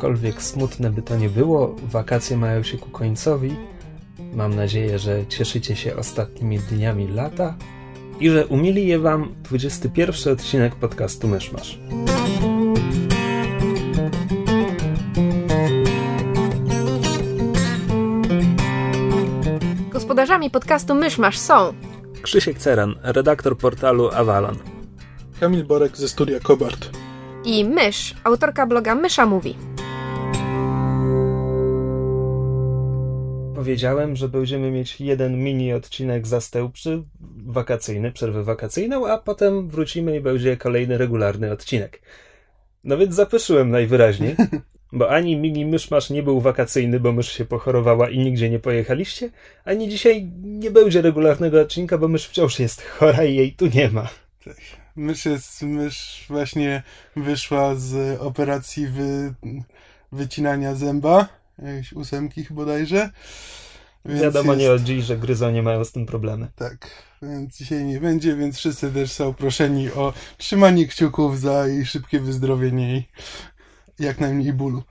Jakkolwiek smutne by to nie było, wakacje mają się ku końcowi. Mam nadzieję, że cieszycie się ostatnimi dniami lata i że umili je Wam 21 odcinek podcastu Myszmasz. Gospodarzami podcastu Myszmasz są Krzysiek Ceran, redaktor portalu Avalon. Kamil Borek ze studia Kobart. i Mysz, autorka bloga Mysza Mówi. Powiedziałem, że będziemy mieć jeden mini odcinek zastępczy, wakacyjny, przerwę wakacyjną, a potem wrócimy i będzie kolejny regularny odcinek. No więc zapyszyłem najwyraźniej, bo ani mini myszmasz nie był wakacyjny, bo mysz się pochorowała i nigdzie nie pojechaliście, ani dzisiaj nie będzie regularnego odcinka, bo mysz wciąż jest chora i jej tu nie ma. Mysz, jest, mysz właśnie wyszła z operacji wy, wycinania zęba, jakiejś ósemki bodajże. Więc Wiadomo jest, nie od dziś, że gryzonie mają z tym problemy. Tak, więc dzisiaj nie będzie, więc wszyscy też są proszeni o trzymanie kciuków za jej szybkie wyzdrowienie i jak najmniej bólu.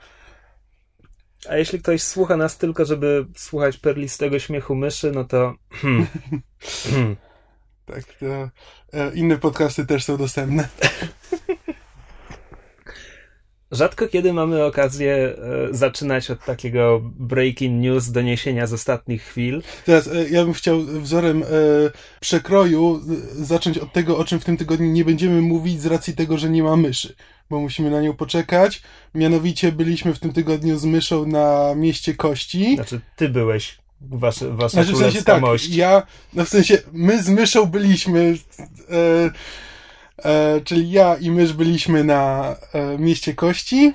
A jeśli ktoś słucha nas tylko, żeby słuchać perlistego śmiechu myszy, no to... hmm. Tak, to e, inne podcasty też są dostępne. Rzadko kiedy mamy okazję e, zaczynać od takiego breaking news, doniesienia z ostatnich chwil. Teraz e, ja bym chciał wzorem e, przekroju zacząć od tego, o czym w tym tygodniu nie będziemy mówić z racji tego, że nie ma myszy, bo musimy na nią poczekać. Mianowicie byliśmy w tym tygodniu z myszą na mieście Kości. Znaczy, ty byłeś, wasze, wasza Znaczy w sensie tak, mość. ja, no w sensie my z myszą byliśmy, e, e, czyli ja i mysz byliśmy na e, mieście Kości,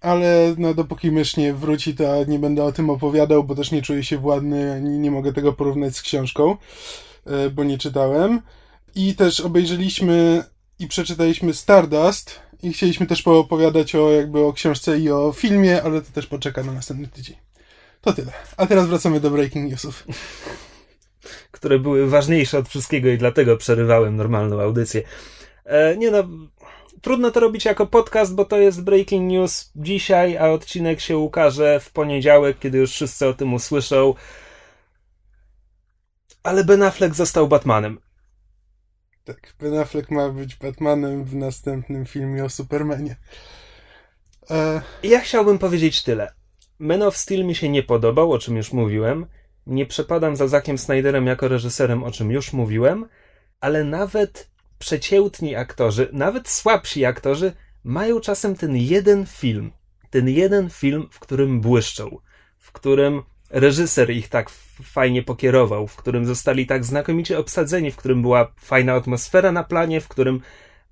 ale no dopóki mysz nie wróci, to ja nie będę o tym opowiadał, bo też nie czuję się władny, ani nie mogę tego porównać z książką, e, bo nie czytałem. I też obejrzeliśmy i przeczytaliśmy Stardust i chcieliśmy też poopowiadać o jakby o książce i o filmie, ale to też poczeka na następny tydzień. To tyle. A teraz wracamy do breaking newsów. które były ważniejsze od wszystkiego i dlatego przerywałem normalną audycję. E, nie no, trudno to robić jako podcast, bo to jest breaking news dzisiaj, a odcinek się ukaże w poniedziałek, kiedy już wszyscy o tym usłyszą. Ale Ben Affleck został Batmanem. Tak, Ben Affleck ma być Batmanem w następnym filmie o Supermanie. E, Ja chciałbym powiedzieć tyle. Man of Steel mi się nie podobał, o czym już mówiłem. Nie przepadam za Zackiem Snyderem jako reżyserem, o czym już mówiłem, ale nawet przeciętni aktorzy, nawet słabsi aktorzy mają czasem ten jeden film, ten jeden film, w którym błyszczą, w którym reżyser ich tak fajnie pokierował, w którym zostali tak znakomicie obsadzeni, w którym była fajna atmosfera na planie, w którym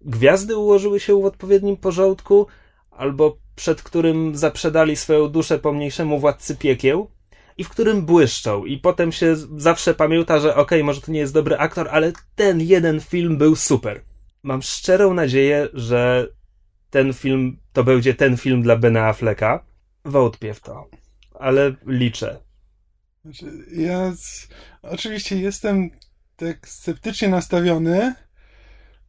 gwiazdy ułożyły się w odpowiednim porządku, albo przed którym zaprzedali swoją duszę pomniejszemu władcy piekieł i w którym błyszczą i potem się zawsze pamięta, że okej, może to nie jest dobry aktor, ale ten jeden film był super. Mam szczerą nadzieję, że ten film to będzie ten film dla Bena Afflecka. Wątpię w to, ale liczę. znaczy, ja z, oczywiście jestem tak sceptycznie nastawiony,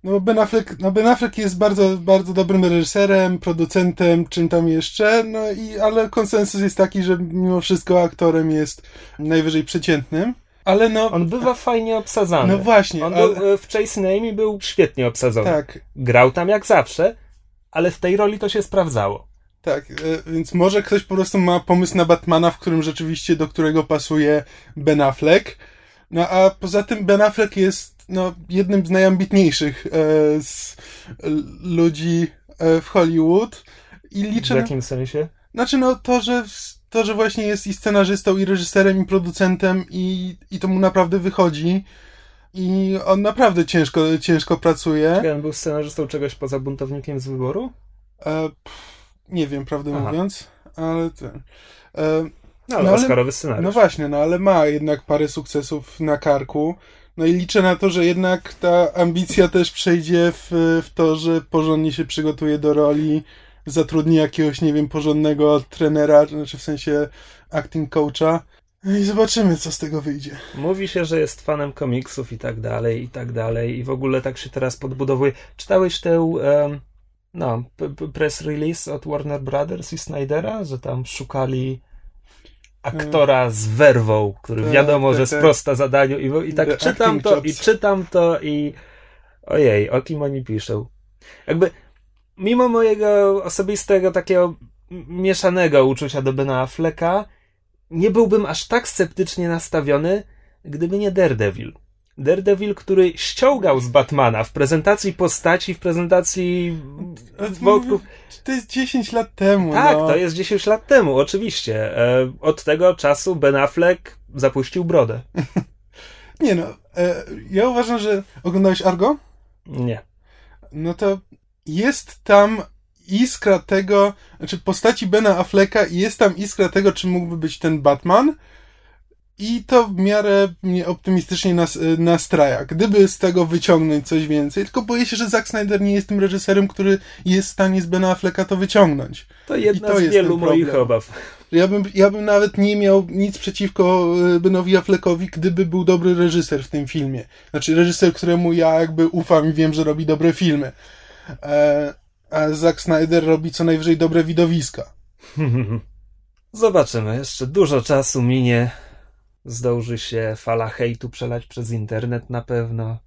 no Ben Affleck, no Ben Affleck jest bardzo, bardzo dobrym reżyserem, producentem, czym tam jeszcze, no i, ale konsensus jest taki, że mimo wszystko aktorem jest najwyżej przeciętnym, ale no, On bywa fajnie obsadzany. no właśnie, On ale, był, e, w Chase Name był świetnie obsadzony. tak, Grał tam jak zawsze, ale w tej roli to się sprawdzało. Tak, e, więc może ktoś po prostu ma pomysł na Batmana, w którym rzeczywiście do którego pasuje Ben Affleck. No a poza tym Ben Affleck jest no, jednym z najambitniejszych e, z ludzi e, w Hollywood i W liczę na... jakim sensie? Znaczy no to, że to, że właśnie jest i scenarzystą, i reżyserem, i producentem i, i to mu naprawdę wychodzi i on naprawdę ciężko, ciężko pracuje. Czy on był scenarzystą czegoś poza buntownikiem z wyboru? E, pff, nie wiem, prawdę Aha. mówiąc, ale ten. E, No, ale No Oscarowy scenariusz. No właśnie, no ale ma jednak parę sukcesów na karku. No i liczę na to, że jednak ta ambicja też przejdzie w, w to, że porządnie się przygotuje do roli, zatrudni jakiegoś, nie wiem, porządnego trenera, znaczy w sensie acting coacha. No i zobaczymy, co z tego wyjdzie. Mówi się, że jest fanem komiksów i tak dalej, i tak dalej. I w ogóle tak się teraz podbudowuje. Czytałeś tę, em, no, press release od Warner Brothers i Snydera, że tam szukali aktora z werwą, który Tak, wiadomo, tak, że tak. sprosta zadaniu. I, i tak czytam to, chops. i czytam to, i ojej, o kim oni piszą. Jakby, mimo mojego osobistego takiego mieszanego uczucia do Bena Afflecka, nie byłbym aż tak sceptycznie nastawiony, gdyby nie Daredevil. Daredevil, który ściągał z Batmana w prezentacji postaci, w prezentacji wątków. To jest 10 lat temu. Tak, no. to jest 10 lat temu, oczywiście. E, Od tego czasu Ben Affleck zapuścił brodę. Nie no, e, ja uważam, że oglądałeś Argo? Nie. No to jest tam iskra tego, znaczy postaci Bena Afflecka i jest tam iskra tego, czym mógłby być ten Batman. I to w miarę mnie optymistycznie nas, e, nastraja. Gdyby z tego wyciągnąć coś więcej, tylko boję się, że Zack Snyder nie jest tym reżyserem, który jest w stanie z Bena Afflecka to wyciągnąć. To jedna to z wielu moich obaw. Ja bym, ja bym nawet nie miał nic przeciwko e, Benowi Affleckowi, gdyby był dobry reżyser w tym filmie. Znaczy reżyser, któremu ja jakby ufam i wiem, że robi dobre filmy. E, a Zack Snyder robi co najwyżej dobre widowiska. Zobaczymy. Jeszcze dużo czasu minie. Zdąży się fala hejtu przelać przez internet na pewno.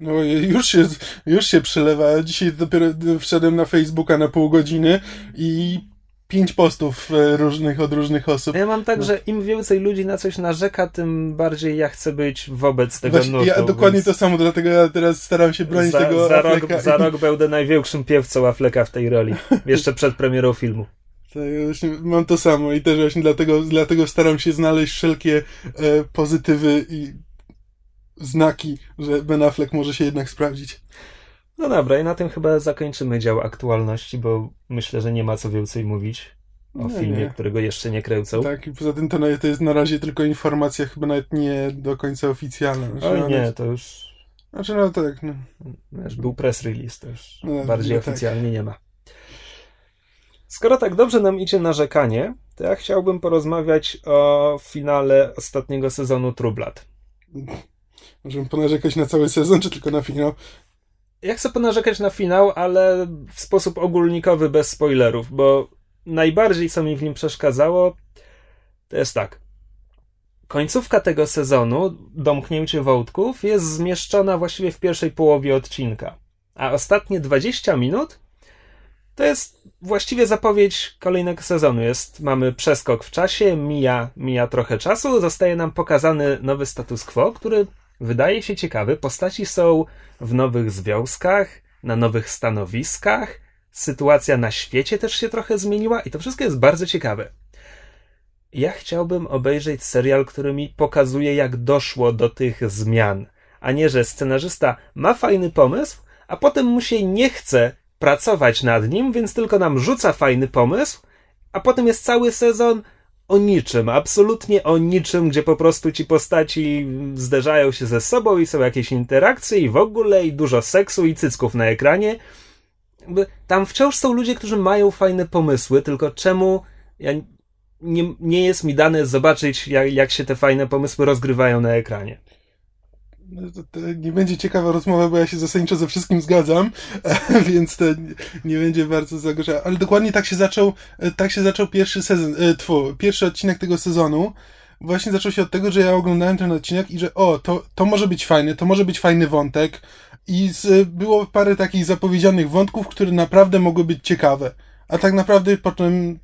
No już się, już się przelewa. Dzisiaj dopiero wszedłem na Facebooka na pół godziny i pięć postów e, różnych od różnych osób. Ja mam tak, No. że im więcej ludzi na coś narzeka, tym bardziej ja chcę być wobec tego Właśnie, nurtu. ja dokładnie to samo, dlatego ja teraz staram się bronić za, tego za, rok, za rok będę największym piewcą Afflecka w tej roli. Jeszcze przed premierą filmu. Tak, ja właśnie mam to samo i też właśnie dlatego, dlatego staram się znaleźć wszelkie e, pozytywy i znaki, że Ben Affleck może się jednak sprawdzić. No dobra, i na tym chyba zakończymy dział aktualności, bo myślę, że nie ma co więcej mówić o Nie, filmie, nie. którego jeszcze nie kręcą. Tak, i poza tym to, to jest na razie tylko informacja, chyba nawet nie do końca oficjalna. Oj no, nie, to już Znaczy, no tak, no. wiesz, był press release, to już No, bardziej no tak. oficjalnie nie ma. Skoro tak dobrze nam idzie narzekanie, to ja chciałbym porozmawiać o finale ostatniego sezonu True Blood. Możemy ponarzekać na cały sezon, czy tylko na finał? Ja chcę ponarzekać na finał, ale w sposób ogólnikowy, bez spoilerów, bo najbardziej co mi w nim przeszkadzało, to jest tak. Końcówka tego sezonu, domknięcie wątków, jest zmieszczona właściwie w pierwszej połowie odcinka. A ostatnie 20 minut to jest właściwie zapowiedź kolejnego sezonu. Jest, mamy przeskok w czasie, mija, mija trochę czasu, zostaje nam pokazany nowy status quo, który wydaje się ciekawy. Postaci są w nowych związkach, na nowych stanowiskach. Sytuacja na świecie też się trochę zmieniła i to wszystko jest bardzo ciekawe. Ja chciałbym obejrzeć serial, który mi pokazuje, jak doszło do tych zmian, a nie, że scenarzysta ma fajny pomysł, a potem mu się nie chce pracować nad nim, więc tylko nam rzuca fajny pomysł, a potem jest cały sezon o niczym, absolutnie o niczym, gdzie po prostu ci postaci zderzają się ze sobą i są jakieś interakcje i w ogóle i dużo seksu i cycków na ekranie. Tam wciąż są ludzie, którzy mają fajne pomysły, tylko czemu ja nie, nie jest mi dane zobaczyć, jak, jak się te fajne pomysły rozgrywają na ekranie. No nie będzie ciekawa rozmowa, bo ja się zasadniczo ze wszystkim zgadzam, więc to nie, będzie bardzo zagorzałe. Ale dokładnie tak się zaczął, e, tak się zaczął pierwszy sezon, e, tfu, pierwszy odcinek tego sezonu. Właśnie zaczął się od tego, że ja oglądałem ten odcinek i że o, to, to może być fajny, to może być fajny wątek. I z, było parę takich zapowiedzianych wątków, które naprawdę mogły być ciekawe. A tak naprawdę potem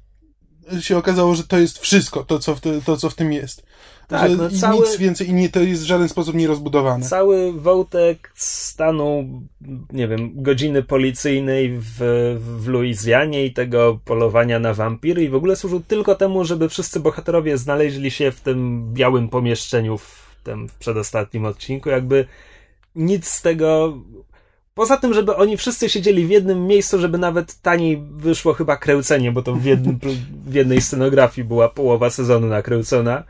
się okazało, że to jest wszystko, to co w, to, co w tym jest. Tak, no cały- nic więcej i nie, to jest w żaden sposób nierozbudowane. Cały wątek stanu, nie wiem, godziny policyjnej w, w Luizjanie i tego polowania na wampiry i w ogóle służył tylko temu, żeby wszyscy bohaterowie znaleźli się w tym białym pomieszczeniu w tym w przedostatnim odcinku. Jakby nic z tego Poza tym, żeby oni wszyscy siedzieli w jednym miejscu, żeby nawet taniej wyszło chyba kręcenie, bo to w, jednym, w jednej scenografii była połowa sezonu nakręcona.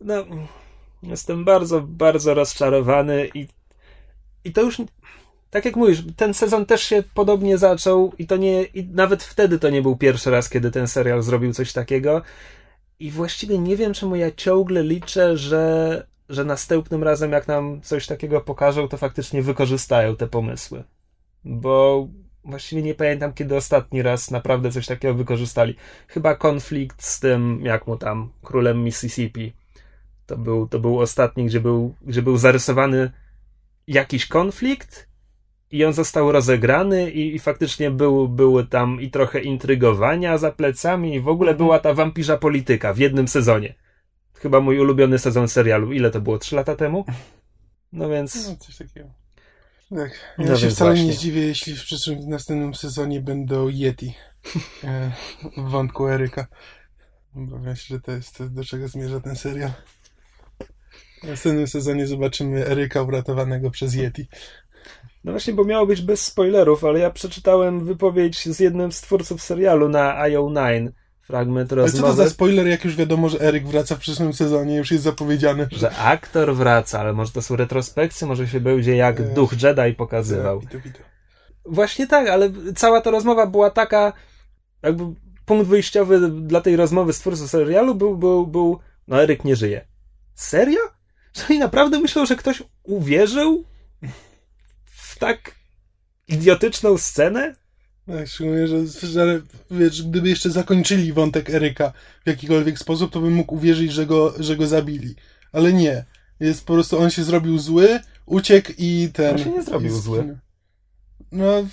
No, jestem bardzo, bardzo rozczarowany i, i to już, tak jak mówisz, ten sezon też się podobnie zaczął i to nie, i nawet wtedy to nie był pierwszy raz, kiedy ten serial zrobił coś takiego. I właściwie nie wiem, czemu ja ciągle liczę, że że następnym razem, jak nam coś takiego pokażą, to faktycznie wykorzystają te pomysły. Bo właściwie nie pamiętam, kiedy ostatni raz naprawdę coś takiego wykorzystali. Chyba konflikt z tym, jak mu tam, królem Mississippi. To był, to był ostatni, gdzie był, gdzie był zarysowany jakiś konflikt i on został rozegrany i, i faktycznie był, były tam i trochę intrygowania za plecami i w ogóle mhm. była ta wampirza polityka w jednym sezonie. Chyba mój ulubiony sezon serialu. Ile to było? Trzy lata temu? No więc. No, coś takiego. Tak. Ja no się wcale właśnie. nie zdziwię, jeśli w przyszłym w następnym sezonie będą Yeti e, w wątku Eryka. Obawiam się, że to jest to, do czego zmierza ten serial. W następnym sezonie zobaczymy Eryka uratowanego przez Yeti. No właśnie, bo miało być bez spoilerów, ale ja przeczytałem wypowiedź z jednym z twórców serialu na IO9, fragment rozmowy. Ale co to za spoiler, jak już wiadomo, że Eryk wraca w przyszłym sezonie, już jest zapowiedziane. Że aktor wraca, ale może to są retrospekcje, może się będzie jak Ech. duch Jedi pokazywał. Ja, Właśnie tak, ale cała ta rozmowa była taka, jakby punkt wyjściowy dla tej rozmowy z twórcą serialu był, był, był no Eryk nie żyje. Serio? Oni naprawdę myślą, że ktoś uwierzył w tak idiotyczną scenę? Tak, szczególnie, że, że wiesz, gdyby jeszcze zakończyli wątek Eryka w jakikolwiek sposób, to bym mógł uwierzyć, że go, że go zabili. Ale nie. Jest po prostu, on się zrobił zły, uciekł i ten... On się nie zrobił zły. No...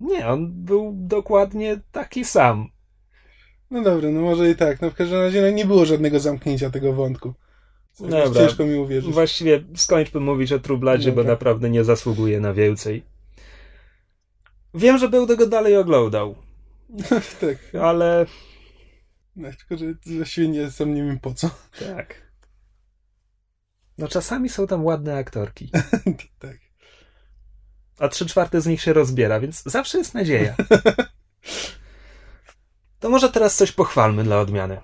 Nie, on był dokładnie taki sam. No dobra, no może i tak. No w każdym razie no, nie było żadnego zamknięcia tego wątku. Dobra. Ciężko mi uwierzyć. Właściwie skończmy mówić o Trubladzie, bo naprawdę nie zasługuje na więcej. Wiem, że będę go dalej oglądał. tak. Ale... No, tylko, że właściwie nie sam nie wiem po co. Tak. No czasami są tam ładne aktorki. tak. A trzy czwarte z nich się rozbiera, więc zawsze jest nadzieja. To może teraz coś pochwalmy dla odmiany.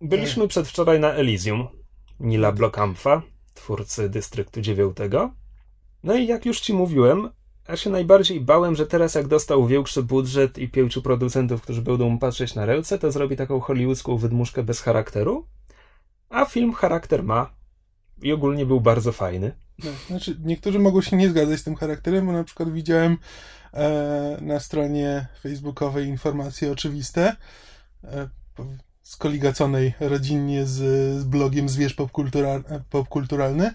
Byliśmy przedwczoraj na Elysium Nila Blockamfa, twórcy Dystryktu 9. No i jak już ci mówiłem, ja się najbardziej bałem, że teraz jak dostał większy budżet i pięciu producentów, którzy będą mu patrzeć na ręce, to zrobi taką hollywoodzką wydmuszkę bez charakteru. A film charakter ma i ogólnie był bardzo fajny. No, znaczy, niektórzy mogą się nie zgadzać z tym charakterem, bo na przykład widziałem e, na stronie facebookowej informacje oczywiste, e, skoligaconej rodzinnie z, z blogiem Zwierz Popkultura, Popkulturalny,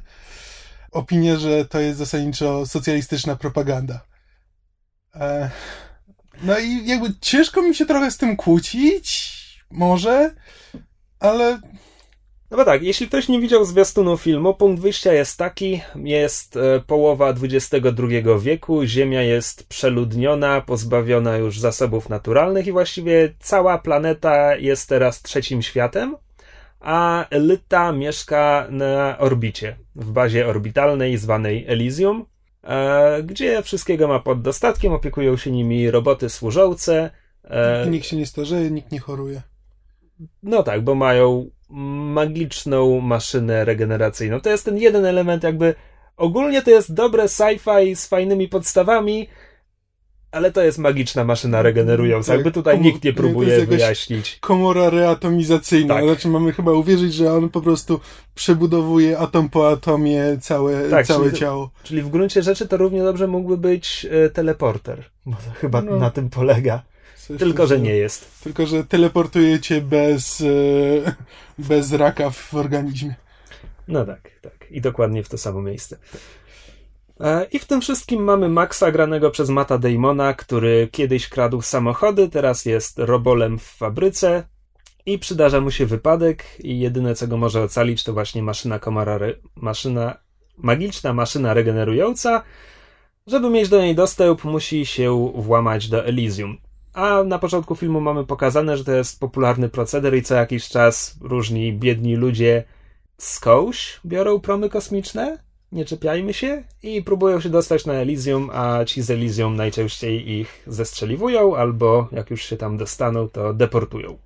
opinię, że to jest zasadniczo socjalistyczna propaganda. E, no i jakby ciężko mi się trochę z tym kłócić, może, ale... No bo tak, jeśli ktoś nie widział zwiastunu filmu, punkt wyjścia jest taki, jest e, połowa XXI wieku, Ziemia jest przeludniona, pozbawiona już zasobów naturalnych i właściwie cała planeta jest teraz trzecim światem a Elyta mieszka na orbicie, w bazie orbitalnej zwanej Elysium, e, gdzie wszystkiego ma pod dostatkiem, opiekują się nimi roboty służące. E, nikt się nie starzeje, nikt nie choruje. No tak, bo mają magiczną maszynę regeneracyjną. To jest ten jeden element, jakby ogólnie to jest dobre sci-fi z fajnymi podstawami, ale to jest magiczna maszyna regenerująca. Tak, Jakby tutaj nikt nie próbuje wyjaśnić. Komora reatomizacyjna. Tak. Znaczy mamy chyba uwierzyć, że on po prostu przebudowuje atom po atomie całe, tak, całe czyli, ciało. Czyli w gruncie rzeczy to równie dobrze mógłby być e, teleporter. Bo to chyba no. na tym polega. Tylko, że nie jest. Tylko, że teleportuje cię bez, e, bez raka w organizmie. No tak, tak. I dokładnie w to samo miejsce. E, I w tym wszystkim mamy Maxa granego przez Mata Damona, który kiedyś kradł samochody, teraz jest robolem w fabryce i przydarza mu się wypadek i jedyne co go może ocalić to właśnie maszyna komara, maszyna, magiczna maszyna regenerująca. Żeby mieć do niej dostęp musi się włamać do Elysium. A na początku filmu mamy pokazane, że to jest popularny proceder i co jakiś czas różni biedni ludzie z biorą promy kosmiczne nie czepiajmy się i próbują się dostać na Elysium, a ci z Elysium najczęściej ich zestrzeliwują, albo jak już się tam dostaną, to deportują.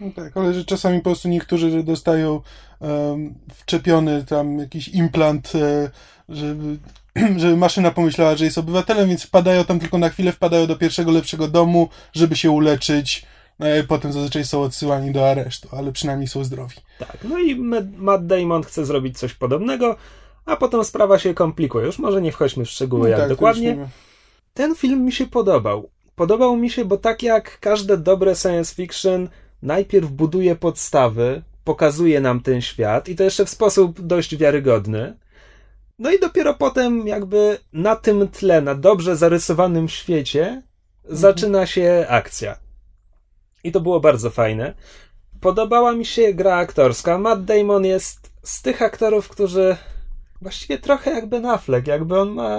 No tak, ale że czasami po prostu niektórzy dostają um, wczepiony tam jakiś implant, e, żeby, żeby maszyna pomyślała, że jest obywatelem, więc wpadają tam tylko na chwilę, wpadają do pierwszego lepszego domu, żeby się uleczyć. No i potem zazwyczaj są odsyłani do aresztu, ale przynajmniej są zdrowi. Tak, no i Matt Damon chce zrobić coś podobnego, a potem sprawa się komplikuje. Już może nie wchodźmy w szczegóły, no jak tak, dokładnie. Ten film mi się podobał. Podobał mi się, bo tak jak każde dobre science fiction, najpierw buduje podstawy, pokazuje nam ten świat i to jeszcze w sposób dość wiarygodny. No i dopiero potem, jakby na tym tle, na dobrze zarysowanym świecie, mhm. zaczyna się akcja. I to było bardzo fajne. Podobała mi się gra aktorska. Matt Damon jest z tych aktorów, którzy właściwie trochę jakby Affleck, jakby on ma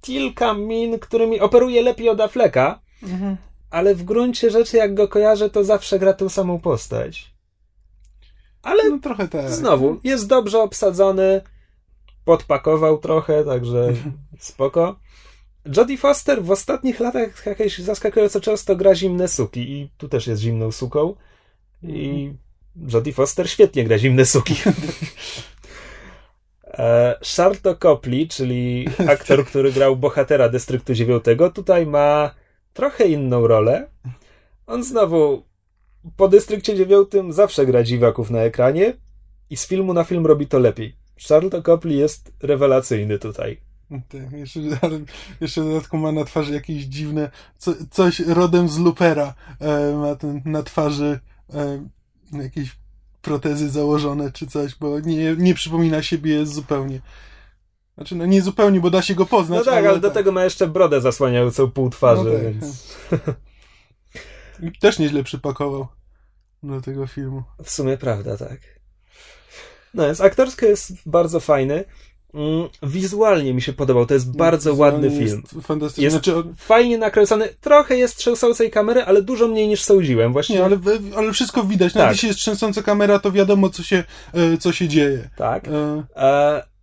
kilka min, którymi operuje lepiej od Afflecka, mhm. ale w gruncie rzeczy jak go kojarzę, to zawsze gra tą samą postać. Ale no, trochę tak. znowu, jest dobrze obsadzony, podpakował trochę, także spoko. Jodie Foster w ostatnich latach jakieś zaskakująco często gra zimne suki i tu też jest zimną suką i mhm. Jodie Foster świetnie gra zimne suki. Sharto e, Copley, czyli aktor, który grał bohatera Dystryktu 9, tutaj ma trochę inną rolę. On znowu po Dystrykcie 9 zawsze gra dziwaków na ekranie i z filmu na film robi to lepiej. Charlotte Copley jest rewelacyjny tutaj. Tak, jeszcze, jeszcze w dodatku ma na twarzy jakieś dziwne, co, coś rodem z Lupera. E, ma ten, na twarzy e, jakieś protezy założone czy coś, bo nie, nie przypomina siebie zupełnie. Znaczy, no nie zupełnie, bo da się go poznać. No tak, ale, ale do tak. tego ma jeszcze brodę zasłaniającą pół twarzy, no tak. więc... Też nieźle przypakował do tego filmu. W sumie prawda, tak. No więc aktorsko jest bardzo fajny. Mm, wizualnie mi się podobał, to jest bardzo ładny film. Jest fantastyczny. Jest znaczy, fajnie nakręcony, trochę jest trzęsącej kamery, ale dużo mniej niż sądziłem. Właśnie... Nie, ale, ale wszystko widać. Nawet tak. jeśli jest trzęsąca kamera, to wiadomo, co się, e, co się dzieje. Tak. E...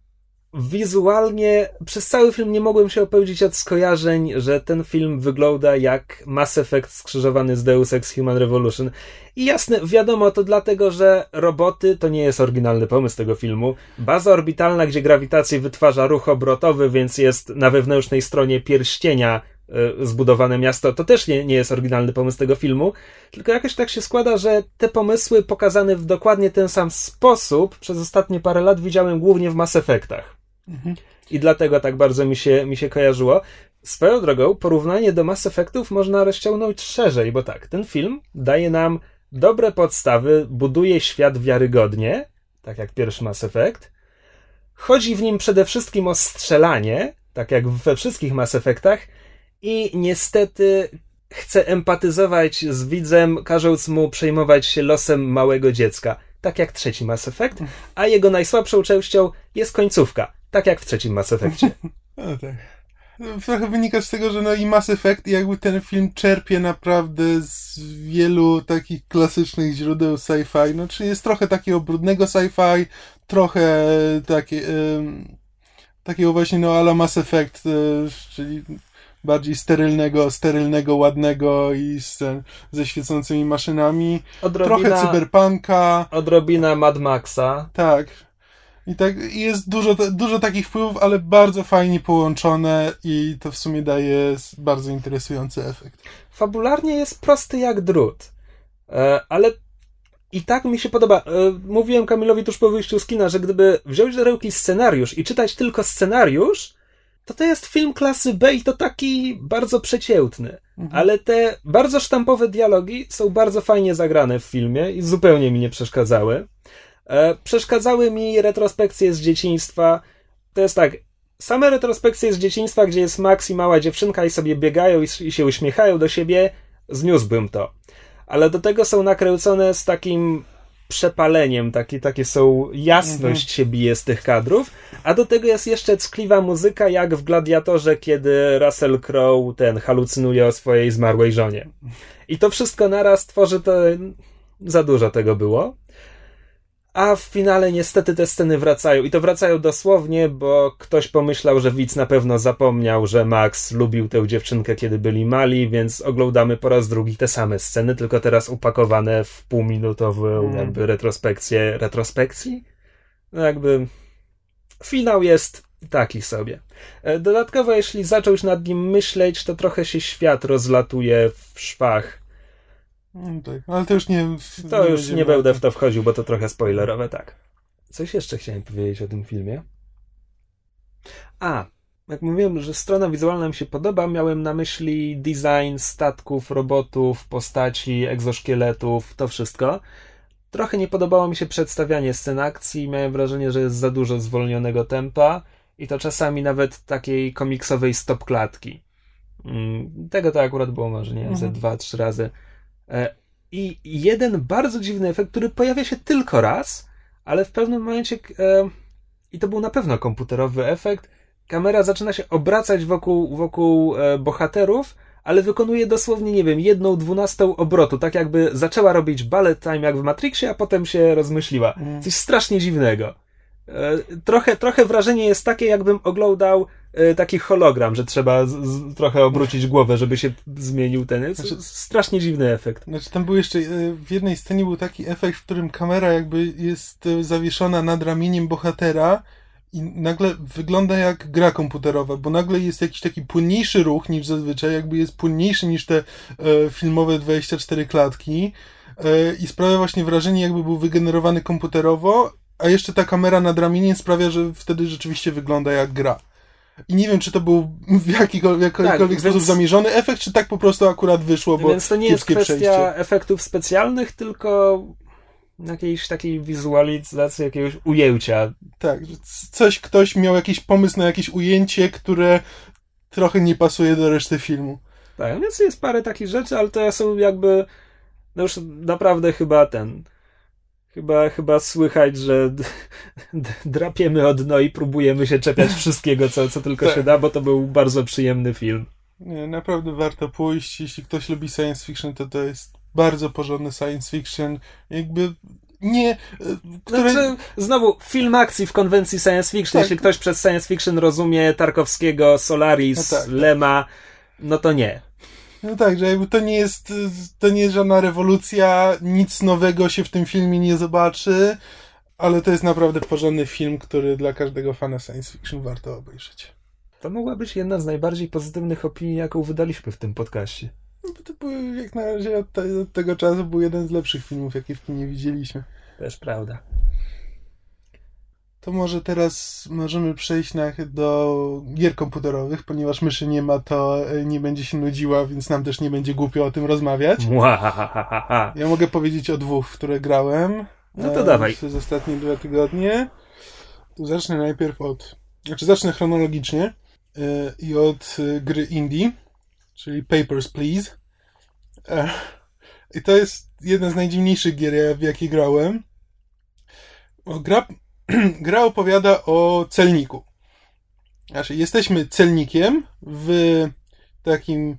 E, wizualnie przez cały film nie mogłem się opełdzić od skojarzeń, że ten film wygląda jak Mass Effect skrzyżowany z Deus Ex Human Revolution. I jasne, wiadomo, to dlatego, że roboty to nie jest oryginalny pomysł tego filmu. Baza orbitalna, gdzie grawitacja wytwarza ruch obrotowy, więc jest na wewnętrznej stronie pierścienia y, zbudowane miasto, to też nie, nie jest oryginalny pomysł tego filmu, tylko jakoś tak się składa, że te pomysły pokazane w dokładnie ten sam sposób przez ostatnie parę lat widziałem głównie w Mass Effectach. Mhm. I dlatego tak bardzo mi się, mi się kojarzyło. Swoją drogą, porównanie do Mass Effectów można rozciągnąć szerzej, bo tak, ten film daje nam dobre podstawy, buduje świat wiarygodnie, tak jak pierwszy Mass Effect. Chodzi w nim przede wszystkim o strzelanie, tak jak we wszystkich Mass Effectach, i niestety chce empatyzować z widzem, każąc mu przejmować się losem małego dziecka, tak jak trzeci Mass Effect, a jego najsłabszą częścią jest końcówka, tak jak w trzecim Mass Effectie. No tak. Trochę wynika z tego, że no i Mass Effect jakby ten film czerpie naprawdę z wielu takich klasycznych źródeł sci-fi. No, czyli jest trochę takiego brudnego sci-fi, trochę takie, um, takiego właśnie no ala Mass Effect, um, czyli bardziej sterylnego, sterylnego, ładnego i z, ze świecącymi maszynami. Odrobina, trochę cyberpunka. Odrobina Mad Maxa. Tak. I tak jest dużo, dużo takich wpływów, ale bardzo fajnie połączone i to w sumie daje bardzo interesujący efekt. Fabularnie jest prosty jak drut, e, ale i tak mi się podoba. E, mówiłem Kamilowi tuż po wyjściu z kina, że gdyby wziąć do ręki scenariusz i czytać tylko scenariusz, to to jest film klasy B i to taki bardzo przeciętny. Mhm. Ale te bardzo sztampowe dialogi są bardzo fajnie zagrane w filmie i zupełnie mi nie przeszkadzały. E, przeszkadzały mi retrospekcje z dzieciństwa. To jest tak, same retrospekcje z dzieciństwa, gdzie jest Max i mała dziewczynka i sobie biegają i, i się uśmiechają do siebie, zniósłbym to. Ale do tego są nakręcone z takim przepaleniem, taki, takie są, jasność mhm. się bije z tych kadrów, a do tego jest jeszcze ckliwa muzyka, jak w Gladiatorze, kiedy Russell Crowe ten halucynuje o swojej zmarłej żonie. I to wszystko naraz tworzy to, za dużo tego było. A w finale niestety te sceny wracają. I to wracają dosłownie, bo ktoś pomyślał, że widz na pewno zapomniał, że Max lubił tę dziewczynkę, kiedy byli mali, więc oglądamy po raz drugi te same sceny, tylko teraz upakowane w półminutową Mm. jakby retrospekcję retrospekcji. No jakby finał jest taki sobie. E, Dodatkowo, jeśli zaczął już nad nim myśleć, to trochę się świat rozlatuje w szwach. No tak, ale to już nie. To już nie będę w to wchodził, bo to trochę spoilerowe, tak. Coś jeszcze chciałem powiedzieć o tym filmie. A, jak mówiłem, że strona wizualna mi się podoba, miałem na myśli design statków, robotów, postaci, egzoszkieletów, to wszystko. Trochę nie podobało mi się przedstawianie scen akcji, miałem wrażenie, że jest za dużo zwolnionego tempa i to czasami nawet takiej komiksowej stopklatki. Mm, Tego to akurat było może, nie wiem, ze Mhm. dwa, trzy razy. E, I jeden bardzo dziwny efekt, który pojawia się tylko raz, ale w pewnym momencie, e, i to był na pewno komputerowy efekt, kamera zaczyna się obracać wokół, wokół e, bohaterów, ale wykonuje dosłownie, nie wiem, jedną dwunastą obrotu, tak jakby zaczęła robić ballet time jak w Matrixie, a potem się rozmyśliła. Mm. Coś strasznie dziwnego. Trochę, trochę wrażenie jest takie, jakbym oglądał taki hologram, że trzeba z, z, trochę obrócić głowę, żeby się zmienił ten. Jest Znaczy- strasznie dziwny efekt. Znaczy, tam był jeszcze, e, w jednej scenie był taki efekt, w którym kamera jakby jest e, zawieszona nad ramieniem bohatera i nagle wygląda jak gra komputerowa, bo nagle jest jakiś taki płynniejszy ruch niż zazwyczaj, jakby jest płynniejszy niż te e, filmowe 24 klatki e, i sprawia właśnie wrażenie, jakby był wygenerowany komputerowo, a jeszcze ta kamera nad ramieniem sprawia, że wtedy rzeczywiście wygląda jak gra. I nie wiem, czy to był w jakikolwiek, jakikolwiek Tak, sposób więc- zamierzony efekt, czy tak po prostu akurat wyszło, bo Więc to nie jest kwestia przejście. efektów specjalnych, tylko jakiejś takiej wizualizacji, jakiegoś ujęcia. Tak, coś, ktoś miał jakiś pomysł na jakieś ujęcie, które trochę nie pasuje do reszty filmu. Tak, więc jest parę takich rzeczy, ale to są jakby no już naprawdę chyba ten chyba, chyba słychać, że drapiemy od dno i próbujemy się czepiać wszystkiego, co, co tylko Tak. się da, bo to był bardzo przyjemny film. Nie, naprawdę warto pójść. Jeśli ktoś lubi science fiction, to to jest bardzo porządny science fiction. Jakby nie... e, Które... Znaczy, znowu, film akcji w konwencji science fiction. Tak. Jeśli ktoś przez science fiction rozumie Tarkowskiego, Solaris, No tak. Lema, no to nie. No tak, że jakby to nie jest to nie jest żadna rewolucja, nic nowego się w tym filmie nie zobaczy, ale to jest naprawdę porządny film, który dla każdego fana science fiction warto obejrzeć. To mogła być jedna z najbardziej pozytywnych opinii, jaką wydaliśmy w tym podcaście. No to był, jak na razie od, te, od tego czasu był jeden z lepszych filmów, jakie w kinie widzieliśmy. Też prawda. To może teraz możemy przejść na, do gier komputerowych, ponieważ myszy nie ma, to e, nie będzie się nudziła, więc nam też nie będzie głupio o tym rozmawiać. Ja mogę powiedzieć o dwóch, w które grałem. No to e, dawaj. Przez ostatnie dwa tygodnie. To zacznę najpierw od. Znaczy, zacznę chronologicznie e, i od e, gry indie, czyli Papers, Please. E, I to jest jedna z najdziwniejszych gier, w jakie grałem. O, gra, gra opowiada o celniku. Znaczy, jesteśmy celnikiem w takim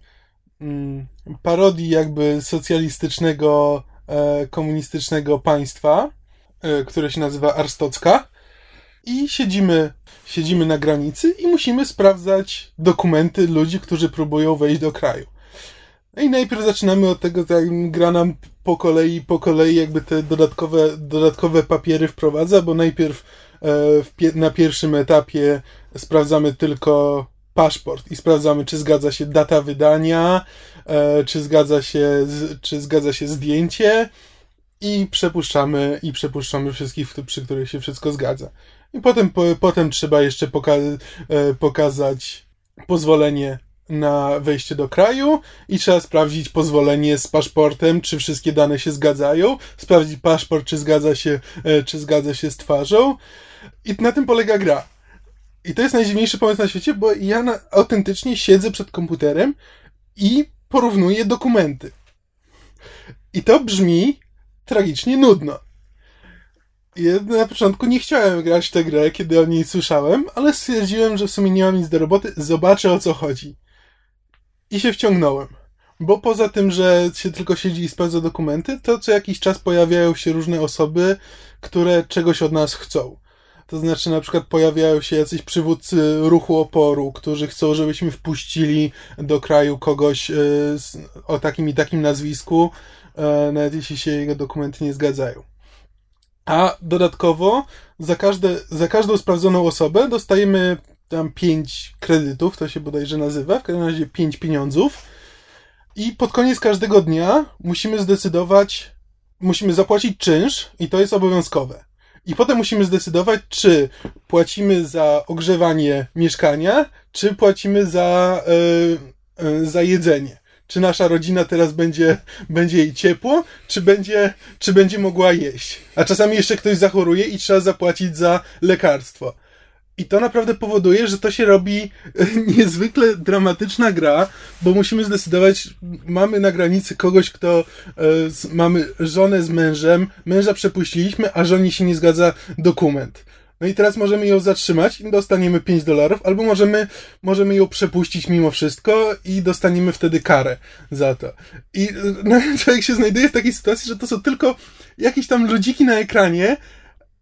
mm, parodii jakby socjalistycznego, e, komunistycznego państwa, e, które się nazywa Arstocka. I siedzimy, siedzimy na granicy i musimy sprawdzać dokumenty ludzi, którzy próbują wejść do kraju. No i najpierw zaczynamy od tego, tak gra nam po kolei, po kolei jakby te dodatkowe, dodatkowe papiery wprowadza, bo najpierw e, na pierwszym etapie sprawdzamy tylko paszport i sprawdzamy, czy zgadza się data wydania, e, czy zgadza się, z, czy zgadza się zdjęcie i przepuszczamy, i przepuszczamy wszystkich, przy których się wszystko zgadza. I potem, po, potem trzeba jeszcze poka- e, pokazać pozwolenie na wejście do kraju i trzeba sprawdzić pozwolenie z paszportem, czy wszystkie dane się zgadzają, sprawdzić paszport, czy zgadza się, e, czy zgadza się z twarzą. I na tym polega gra. I to jest najdziwniejszy pomysł na świecie, bo ja na, autentycznie siedzę przed komputerem i porównuję dokumenty. I to brzmi tragicznie nudno. Ja na początku nie chciałem grać tę grę, kiedy o niej słyszałem, ale stwierdziłem, że w sumie nie mam nic do roboty, zobaczę o co chodzi. I się wciągnąłem. bo poza tym, że się tylko siedzi i sprawdza dokumenty, to co jakiś czas pojawiają się różne osoby, które czegoś od nas chcą. To znaczy, na przykład pojawiają się jacyś przywódcy ruchu oporu, którzy chcą, żebyśmy wpuścili do kraju kogoś e, o takim i takim nazwisku, e, nawet jeśli się jego dokumenty nie zgadzają. A dodatkowo za, każde, za każdą sprawdzoną osobę dostajemy tam pięć kredytów, to się bodajże nazywa, w każdym razie pięć pieniądzów. I pod koniec każdego dnia musimy zdecydować, musimy zapłacić czynsz i to jest obowiązkowe. I potem musimy zdecydować, czy płacimy za ogrzewanie mieszkania, czy płacimy za, yy, za jedzenie. Czy nasza rodzina teraz będzie, będzie jej ciepło, czy będzie, czy będzie mogła jeść. A czasami jeszcze ktoś zachoruje i trzeba zapłacić za lekarstwo. I to naprawdę powoduje, że to się robi niezwykle dramatyczna gra, bo musimy zdecydować, mamy na granicy kogoś, kto e, mamy żonę z mężem, męża przepuściliśmy, a żonie się nie zgadza dokument. No i teraz możemy ją zatrzymać i dostaniemy 5 dolarów, albo możemy, możemy ją przepuścić mimo wszystko i dostaniemy wtedy karę za to. I no, człowiek się znajduje w takiej sytuacji, że to są tylko jakieś tam ludziki na ekranie,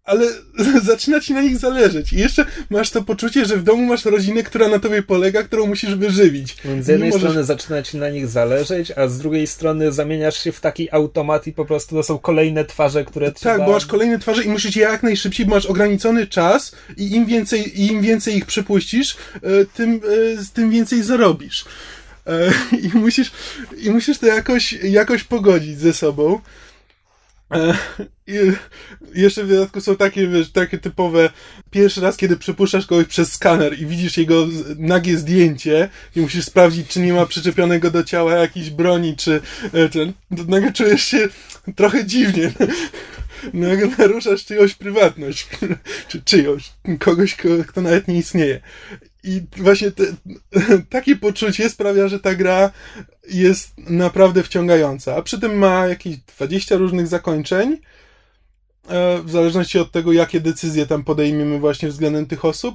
ale zaczyna ci na nich zależeć. I jeszcze masz to poczucie, że w domu masz rodzinę, która na tobie polega, którą musisz wyżywić. Więc z jednej możesz... strony zaczyna ci na nich zależeć, a z drugiej strony zamieniasz się w taki automat i po prostu to są kolejne twarze, które tak, trzeba... Tak, bo masz kolejne twarze i musisz je jak najszybciej, bo masz ograniczony czas i im więcej, im więcej ich przepuścisz, e, tym, e, tym więcej zarobisz. E, I musisz, i musisz to jakoś, jakoś pogodzić ze sobą. E, I jeszcze w dodatku są takie, wiesz, takie typowe pierwszy raz, kiedy przepuszczasz kogoś przez skaner i widzisz jego nagie zdjęcie i musisz sprawdzić, czy nie ma przyczepionego do ciała jakiejś broni, czy, e, czy to nagle czujesz się trochę dziwnie. Nagle naruszasz czyjąś prywatność, czy czyjąś, kogoś, kto nawet nie istnieje. I właśnie te, takie poczucie sprawia, że ta gra jest naprawdę wciągająca. A przy tym ma jakieś 20 różnych zakończeń, e, w zależności od tego, jakie decyzje tam podejmiemy właśnie względem tych osób.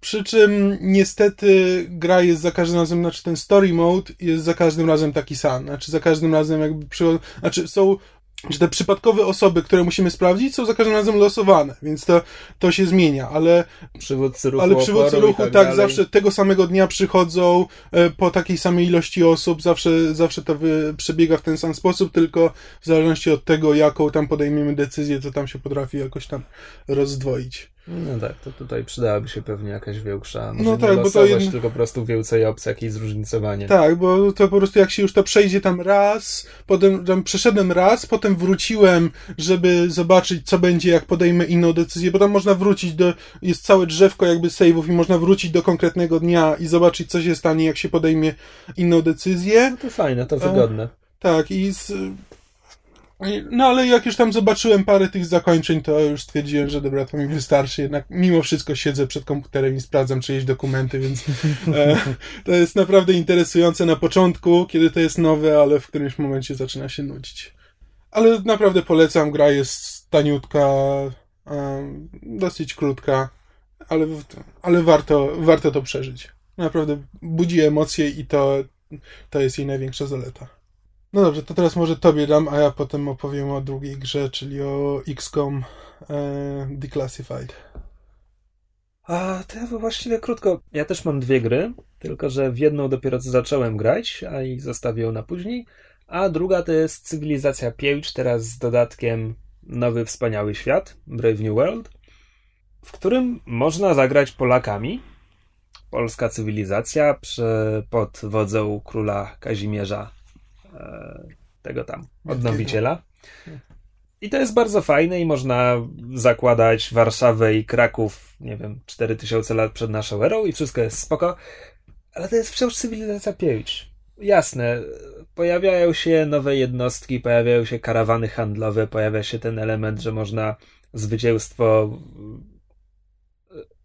Przy czym niestety gra jest za każdym razem, znaczy ten story mode jest za każdym razem taki sam. Znaczy za każdym razem jakby przy, znaczy są że te przypadkowe osoby, które musimy sprawdzić, są za każdym razem losowane, więc to, to się zmienia, ale przywódcy ruchu, ale przywódcy ruchu tak, tak zawsze tego samego dnia przychodzą e, po takiej samej ilości osób, zawsze, zawsze to wy, przebiega w ten sam sposób, tylko w zależności od tego, jaką tam podejmiemy decyzję, to tam się potrafi jakoś tam rozdwoić. No tak, to tutaj przydałaby się pewnie jakaś większa, może no tak, bo to jedno... tylko po prostu więcej opcji, jakieś zróżnicowanie. Tak, bo to po prostu jak się już to przejdzie tam raz, potem tam przeszedłem raz, potem wróciłem, żeby zobaczyć, co będzie, jak podejmę inną decyzję, bo tam można wrócić do, jest całe drzewko jakby save'ów i można wrócić do konkretnego dnia i zobaczyć, co się stanie, jak się podejmie inną decyzję. No to fajne, to wygodne. tak, i z, no ale jak już tam zobaczyłem parę tych zakończeń, to już stwierdziłem, że dobra, to mi wystarczy. Jednak mimo wszystko siedzę przed komputerem i sprawdzam czyjeś dokumenty, więc e, to jest naprawdę interesujące na początku, kiedy to jest nowe, ale w którymś momencie zaczyna się nudzić. Ale naprawdę polecam, gra jest taniutka, e, dosyć krótka, ale, ale warto, warto to przeżyć. Naprawdę budzi emocje i to, to jest jej największa zaleta. No dobrze, to teraz może tobie dam, a ja potem opowiem o drugiej grze, czyli o XCOM e, Declassified. A to ja właściwie krótko. Ja też mam dwie gry, tylko że w jedną dopiero co zacząłem grać, a i zostawię ją na później. A druga to jest Cywilizacja 5, teraz z dodatkiem Nowy Wspaniały Świat, Brave New World, w którym można zagrać Polakami. Polska cywilizacja przy, pod wodzą króla Kazimierza tego tam odnowiciela. I to jest bardzo fajne i można zakładać Warszawę i Kraków, nie wiem, 4000 lat przed naszą erą i wszystko jest spoko, ale to jest wciąż cywilizacja 5. Jasne, pojawiają się nowe jednostki, pojawiają się karawany handlowe, pojawia się ten element, że można zwycięstwo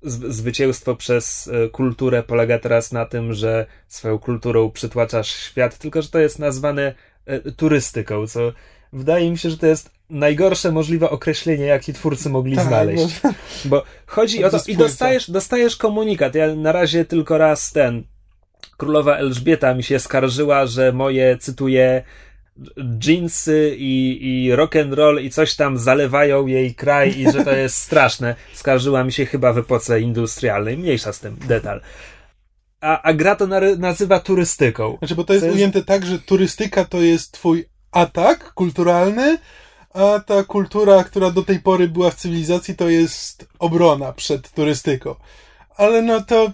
zwycięstwo przez e, kulturę polega teraz na tym, że swoją kulturą przytłaczasz świat, tylko że to jest nazwane e, turystyką, co wydaje mi się, że to jest najgorsze możliwe określenie, jakie twórcy mogli tak, znaleźć. Bo chodzi o to, i dostajesz, dostajesz komunikat. Ja na razie tylko raz ten królowa Elżbieta mi się skarżyła, że moje, cytuję, jeansy i, i rock and roll i coś tam zalewają jej kraj i że to jest straszne. Skarżyła mi się chyba w epoce industrialnej. Mniejsza z tym detal. A, a gra to nary- nazywa turystyką. Znaczy, bo to jest- ujęte tak, że turystyka to jest twój atak kulturalny, a ta kultura, która do tej pory była w cywilizacji, to jest obrona przed turystyką. Ale no to,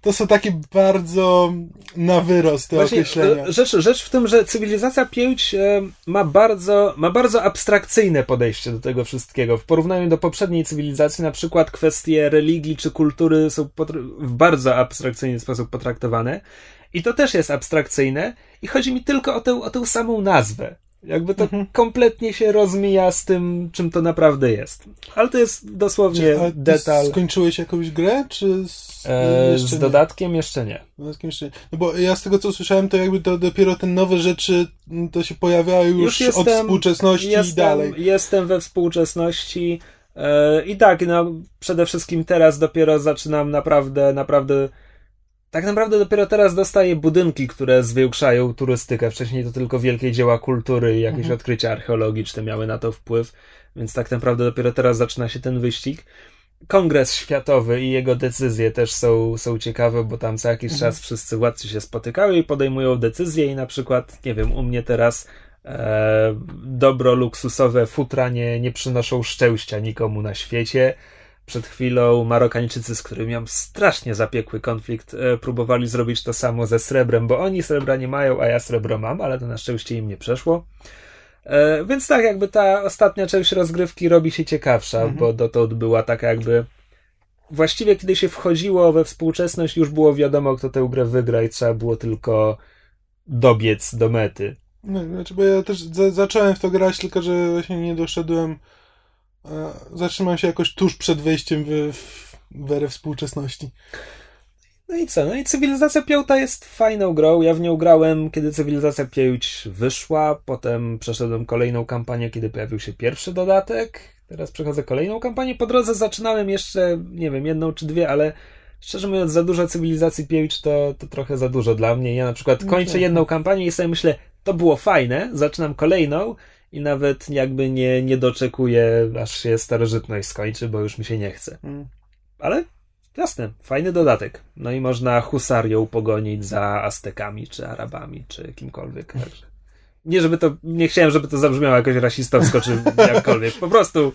to są takie bardzo na wyrost te Właśnie, określenia. e, rzecz, rzecz w tym, że cywilizacja pięć e, ma bardzo, ma bardzo abstrakcyjne podejście do tego wszystkiego. W porównaniu do poprzedniej cywilizacji, na przykład kwestie religii czy kultury są w bardzo abstrakcyjny sposób potraktowane. I to też jest abstrakcyjne. I chodzi mi tylko o tę, o tę samą nazwę. Jakby to Mhm. kompletnie się rozmija z tym, czym to naprawdę jest. Ale to jest dosłownie ty detal. skończyłeś jakąś grę, czy z, E, z nie? dodatkiem jeszcze nie. Dodatkiem jeszcze nie. No bo ja z tego co słyszałem, to jakby to dopiero te nowe rzeczy m, to się pojawiają już, Już od jestem- współczesności i jestem, dalej. Jestem we współczesności e, i tak, no przede wszystkim teraz dopiero zaczynam naprawdę, naprawdę tak naprawdę dopiero teraz dostaję budynki, które zwiększają turystykę. Wcześniej to tylko wielkie dzieła kultury i jakieś Mhm. odkrycia archeologiczne miały na to wpływ, więc tak naprawdę dopiero teraz zaczyna się ten wyścig. Kongres Światowy i jego decyzje też są, są ciekawe, bo tam co jakiś Mhm. czas wszyscy władcy się spotykają i podejmują decyzje i na przykład, nie wiem, u mnie teraz e, dobro luksusowe futra nie, nie przynoszą szczęścia nikomu na świecie. Przed chwilą Marokańczycy, z którymi miałem strasznie zapiekły konflikt, e, próbowali zrobić to samo ze srebrem, bo oni srebra nie mają, a ja srebro mam, ale to na szczęście im nie przeszło. E, więc tak, jakby ta ostatnia część rozgrywki robi się ciekawsza, Mhm. bo dotąd była taka jakby. Właściwie, kiedy się wchodziło we współczesność, już było wiadomo, kto tę grę wygra, i trzeba było tylko dobiec do mety. No, znaczy, bo ja też za, zacząłem w to grać, tylko że właśnie nie doszedłem. E, zatrzymałem się jakoś tuż przed wejściem w, w erę współczesności. No i co? No i Cywilizacja Piąta jest fajną grą. Ja w nią grałem, kiedy Cywilizacja Pięć wyszła. Potem przeszedłem kolejną kampanię, kiedy pojawił się pierwszy dodatek. Teraz przechodzę kolejną kampanię. Po drodze zaczynałem jeszcze, nie wiem, jedną czy dwie, ale szczerze mówiąc, za dużo Cywilizacji Pięć to, to trochę za dużo dla mnie. Ja na przykład kończę jedną kampanię i sobie myślę, to było fajne, zaczynam kolejną i nawet jakby nie, nie doczekuję, aż się starożytność skończy, bo już mi się nie chce. Mm. Ale jasne, fajny dodatek. No i można husarią pogonić za Aztekami, czy Arabami, czy kimkolwiek. Także. Nie, żeby to, nie chciałem, żeby to zabrzmiało jakoś rasistowsko, czy jakkolwiek. Po prostu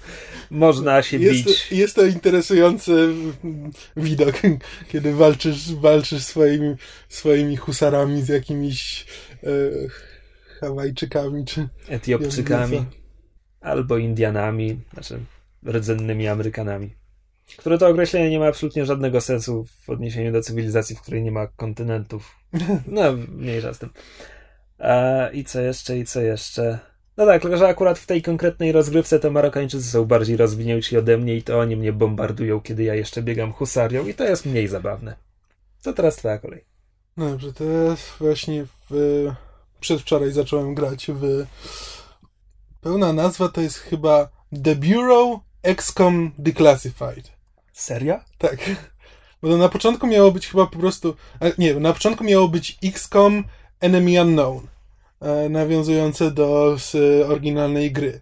można się Jest, bić. jest to interesujący widok, kiedy walczysz, walczysz swoimi, swoimi husarami z jakimiś e, Hawajczykami, czy Etiopczykami, albo Indianami, znaczy rdzennymi Amerykanami. Które to określenie nie ma absolutnie żadnego sensu w odniesieniu do cywilizacji, w której nie ma kontynentów. No, mniejsza z tym. A, I co jeszcze, i co jeszcze? No tak, tylko że akurat w tej konkretnej rozgrywce to Marokańczycy są bardziej rozwinięci ode mnie i to oni mnie bombardują, kiedy ja jeszcze biegam husarią i to jest mniej zabawne. To teraz twoja kolej. No dobrze, teraz właśnie w, przedwczoraj zacząłem grać w. Pełna nazwa to jest chyba The Bureau XCOM Declassified. Serio? Tak. Bo na początku miało być chyba po prostu. Nie, na początku miało być XCOM Enemy Unknown. e, Nawiązujące do oryginalnej gry.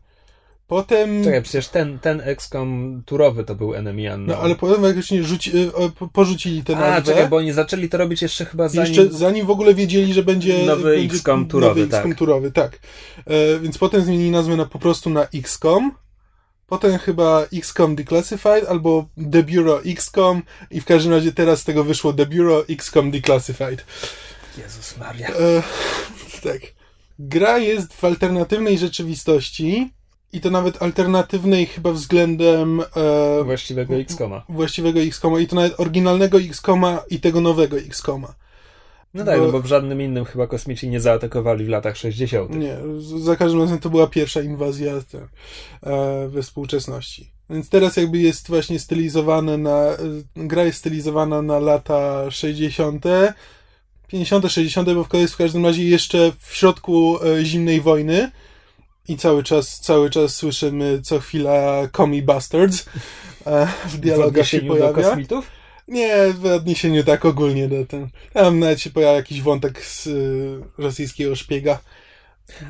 Potem. Czekaj, przecież ten, ten XCOM turowy to był Enemy Unknown. No ale potem jakoś nie rzuci, po- porzucili tę A, nazwę. czekaj, bo oni zaczęli to robić jeszcze chyba zanim... Jeszcze zanim w ogóle wiedzieli, że będzie Nowy będzie XCOM turowy, nowy XCOM tak. turowy, tak. E, więc potem zmienili nazwę na, po prostu na XCOM. Potem chyba XCOM Declassified albo The Bureau XCOM i w każdym razie teraz z tego wyszło The Bureau XCOM Declassified. Jezus Maria. E, tak. Gra jest w alternatywnej rzeczywistości i to nawet alternatywnej chyba względem e, Właściwego XCOMa. właściwego XCOMa i to nawet oryginalnego XCOMa i tego nowego XCOMa. No tak, Bo- no bo w żadnym innym chyba kosmici nie zaatakowali w latach 60. Nie, za każdym razem to była pierwsza inwazja te, e, we współczesności. Więc teraz jakby jest właśnie stylizowane na, e, gra jest stylizowana na lata 60., 50., 60., bo w- jest w każdym razie jeszcze w środku e, zimnej wojny i cały czas, cały czas słyszymy co chwila commie bastards e, w W dialogach się odniesieniu do pojawia. kosmitów? Nie, w odniesieniu tak ogólnie do ten. Tam nawet się pojawia jakiś wątek z y, rosyjskiego szpiega.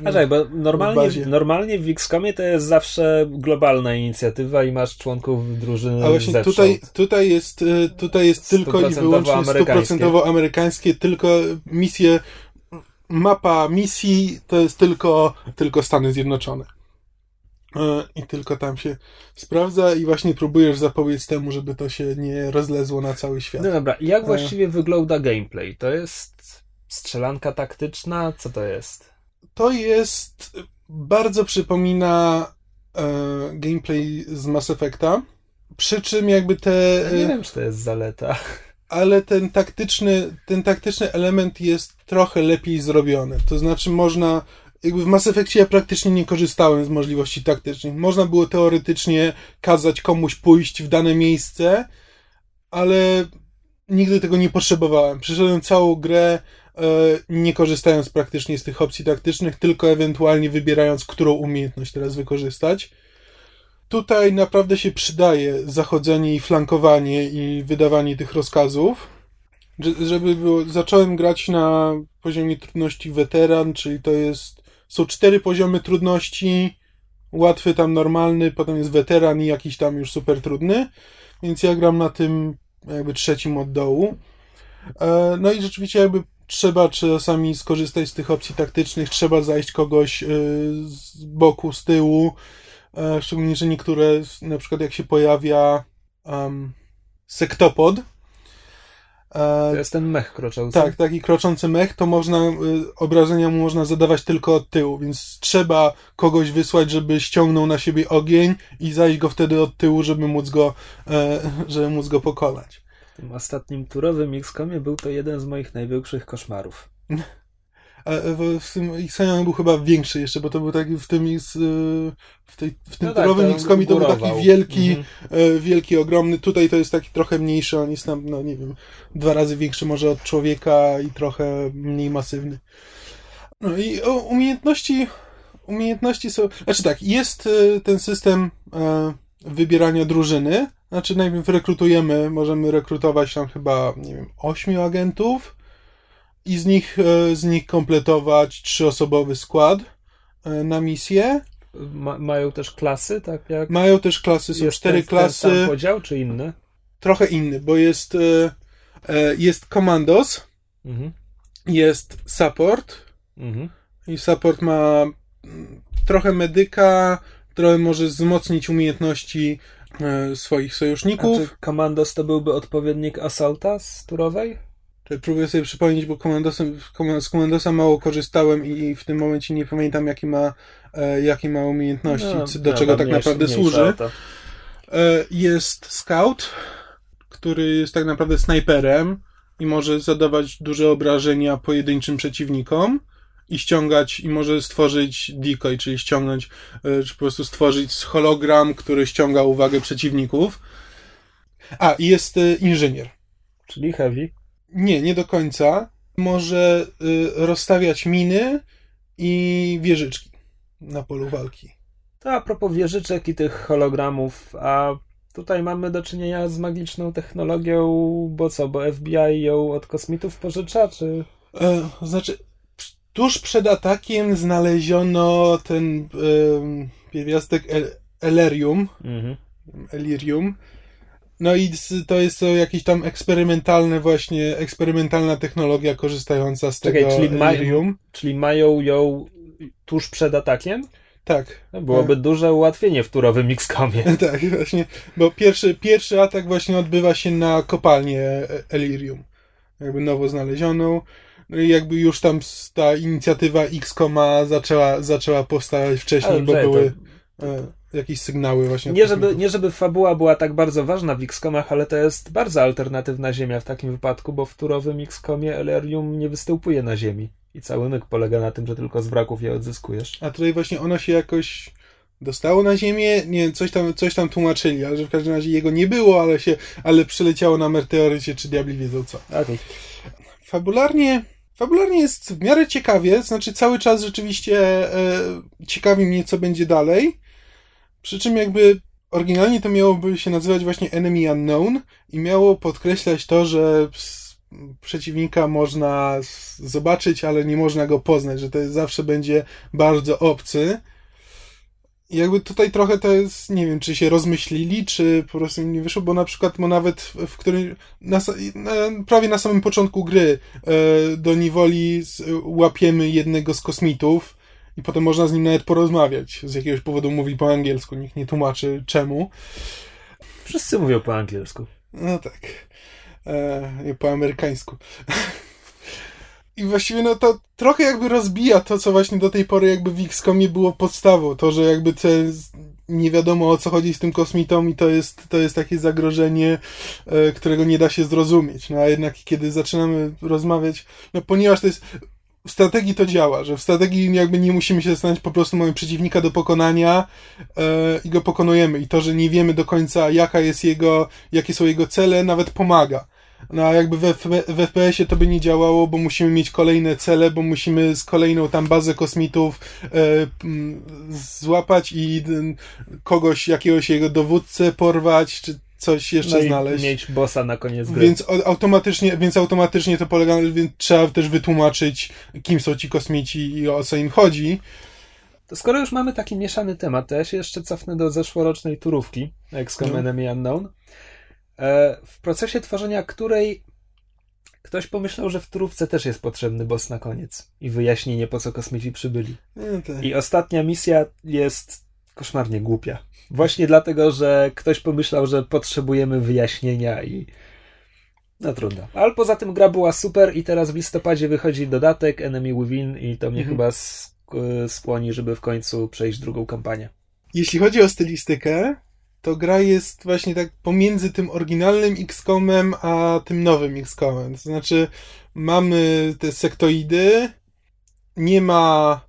A tak, bo W normalnie, normalnie w XCOMie to jest zawsze globalna inicjatywa i masz członków drużyny A właśnie zewsząd. tutaj, tutaj jest, y, tutaj jest tylko i wyłącznie stuprocentowo amerykańskie, tylko misje, mapa misji to jest tylko, tylko Stany Zjednoczone. E, I tylko tam się sprawdza i właśnie próbujesz zapobiec temu, żeby to się nie rozlezło na cały świat. No dobra, jak E. właściwie wygląda gameplay? To jest strzelanka taktyczna? Co to jest? To jest, bardzo przypomina e, gameplay z Mass Effecta, przy czym jakby te... Ja nie e, wiem, czy to jest zaleta. Ale ten taktyczny, ten taktyczny element jest trochę lepiej zrobiony. To znaczy można, jakby w Mass Effectie ja praktycznie nie korzystałem z możliwości taktycznych. Można było teoretycznie kazać komuś pójść w dane miejsce, ale nigdy tego nie potrzebowałem. Przeszedłem całą grę e, nie korzystając praktycznie z tych opcji taktycznych, tylko ewentualnie wybierając, którą umiejętność teraz wykorzystać. Tutaj naprawdę się przydaje zachodzenie i flankowanie i wydawanie tych rozkazów. Że- Żeby było, zacząłem grać na poziomie trudności weteran, czyli to jest, są cztery poziomy trudności, łatwy tam normalny, potem jest weteran i jakiś tam już super trudny, więc ja gram na tym jakby trzecim od dołu. E, No i rzeczywiście jakby trzeba czasami skorzystać z tych opcji taktycznych, trzeba zajść kogoś e, z boku, z tyłu, Szczególnie, że niektóre, na przykład jak się pojawia um, sektopod, To e, jest ten mech kroczący. tak, taki kroczący mech, to można, y, obrażenia mu można zadawać tylko od tyłu, więc trzeba kogoś wysłać, żeby ściągnął na siebie ogień i zajść go wtedy od tyłu, żeby móc go, e, żeby móc go pokonać. W tym ostatnim turowym XCOMie był to jeden z moich największych koszmarów. A w, tym Xenion był chyba większy jeszcze, bo to był taki w tym, y, w, tej, w tym No tak, turowym to X-Comie to był taki wielki, Mhm. e, wielki, ogromny. Tutaj to jest taki trochę mniejszy, on jest tam, no nie wiem, dwa razy większy może od człowieka i trochę mniej masywny. No i umiejętności, umiejętności są, znaczy tak, jest e, ten system e, wybierania drużyny, znaczy najpierw rekrutujemy, możemy rekrutować tam chyba, nie wiem, ośmiu agentów i z nich, e, z nich kompletować trzyosobowy skład e, na misję. Ma, mają też klasy, tak jak Mają też klasy, są cztery ten, klasy. Ten sam podział, czy inny? trochę inny, bo jest, e, jest Commandos, Mhm. jest Support Mhm. i Support ma mm, trochę medyka, trochę może wzmocnić umiejętności swoich A sojuszników. czy Commandos to byłby odpowiednik Assaulta z turowej? Próbuję sobie przypomnieć, bo Commandosem, Command- z Commandosa mało korzystałem i w tym momencie nie pamiętam, jakie ma, e, jakie ma umiejętności, No, do czego tak mniejsza- naprawdę mniejsza służy. to. E, Jest Scout, który jest tak naprawdę snajperem i może zadawać duże obrażenia pojedynczym przeciwnikom i ściągać, i może stworzyć decoy, czyli ściągnąć, e, czy po prostu stworzyć hologram, który ściąga uwagę przeciwników. A, i jest inżynier. Czyli heavy. Nie, nie do końca. Może e, rozstawiać miny i wieżyczki na polu walki. To a propos wieżyczek i tych hologramów, a tutaj mamy do czynienia z magiczną technologią, bo co, bo FBI ją od kosmitów pożycza, czy... E, znaczy, tuż przed atakiem znaleziono ten pierwiastek el, Elerium, Mhm. Elirium. No i to jest to jakieś tam eksperymentalne właśnie, eksperymentalna technologia korzystająca z Czekaj, tego czyli ma- Elirium. Czyli mają ją tuż przed atakiem? Tak. No, byłoby duże ułatwienie w turowym XCOMie. Tak, właśnie, bo pierwszy, pierwszy atak właśnie odbywa się na kopalnię Elirium, jakby nowo znalezioną. No i jakby już tam ta inicjatywa XCOMa zaczęła, zaczęła powstawać wcześniej, Ale bo były to- e, jakieś sygnały właśnie. Nie żeby, nie żeby fabuła była tak bardzo ważna w XCOMach, ale to jest bardzo alternatywna ziemia w takim wypadku, bo w turowym XCOMie Elerium nie występuje na ziemi. I cały myk polega na tym, że tylko z wraków je odzyskujesz. A tutaj właśnie ono się jakoś dostało na ziemię, nie wiem, coś tam, coś tam tłumaczyli, ale że w każdym razie jego nie było, ale się, ale przyleciało na meteorycie, czy diabli wiedzą co. Okej. Fabularnie, fabularnie jest w miarę ciekawie, znaczy cały czas rzeczywiście e, ciekawi mnie, co będzie dalej. Przy czym jakby oryginalnie to miałoby się nazywać właśnie Enemy Unknown i miało podkreślać to, że przeciwnika można zobaczyć, ale nie można go poznać, że to zawsze będzie bardzo obcy. Jakby tutaj trochę to jest, nie wiem, czy się rozmyślili, czy po prostu nie wyszło, bo na przykład mo nawet w, w którym, na, na, prawie na samym początku gry e, do niewoli z, łapiemy jednego z kosmitów i potem można z nim nawet porozmawiać. Z jakiegoś powodu mówi po angielsku, nikt nie tłumaczy czemu. Wszyscy mówią po angielsku. No tak. E, po amerykańsku. I właściwie no to trochę jakby rozbija to, co właśnie do tej pory jakby w XCOMie było podstawą. To, że jakby te nie wiadomo o co chodzi z tym kosmitą i to jest, to jest takie zagrożenie, e, którego nie da się zrozumieć. No a jednak kiedy zaczynamy rozmawiać, no ponieważ to jest w strategii to działa, że w strategii jakby nie musimy się zastanawiać, po prostu mamy przeciwnika do pokonania e, i go pokonujemy. I to, że nie wiemy do końca, jaka jest jego, jakie są jego cele, nawet pomaga. No a jakby w, w FPS-ie to by nie działało, bo musimy mieć kolejne cele, bo musimy z kolejną tam bazę kosmitów e, złapać i kogoś, jakiegoś jego dowódcę porwać, czy coś jeszcze no znaleźć. mieć bossa na koniec gry. Więc automatycznie, więc automatycznie to polega, więc trzeba też wytłumaczyć, kim są ci kosmici i o co im chodzi. To skoro już mamy taki mieszany temat, to ja się jeszcze cofnę do zeszłorocznej turówki XCOM no. Enemy Unknown. E, w procesie tworzenia której ktoś pomyślał, że w turówce też jest potrzebny boss na koniec i wyjaśnienie, po co kosmici przybyli. No tak. I ostatnia misja jest koszmarnie głupia. Właśnie dlatego, że ktoś pomyślał, że potrzebujemy wyjaśnienia i. No trudno. Ale poza tym gra była super i teraz w listopadzie wychodzi dodatek Enemy Within i to mnie mhm. chyba skłoni, żeby w końcu przejść drugą kampanię. Jeśli chodzi o stylistykę, to gra jest właśnie tak pomiędzy tym oryginalnym XCOMem a tym nowym XCOMem. To znaczy mamy te sektoidy, nie ma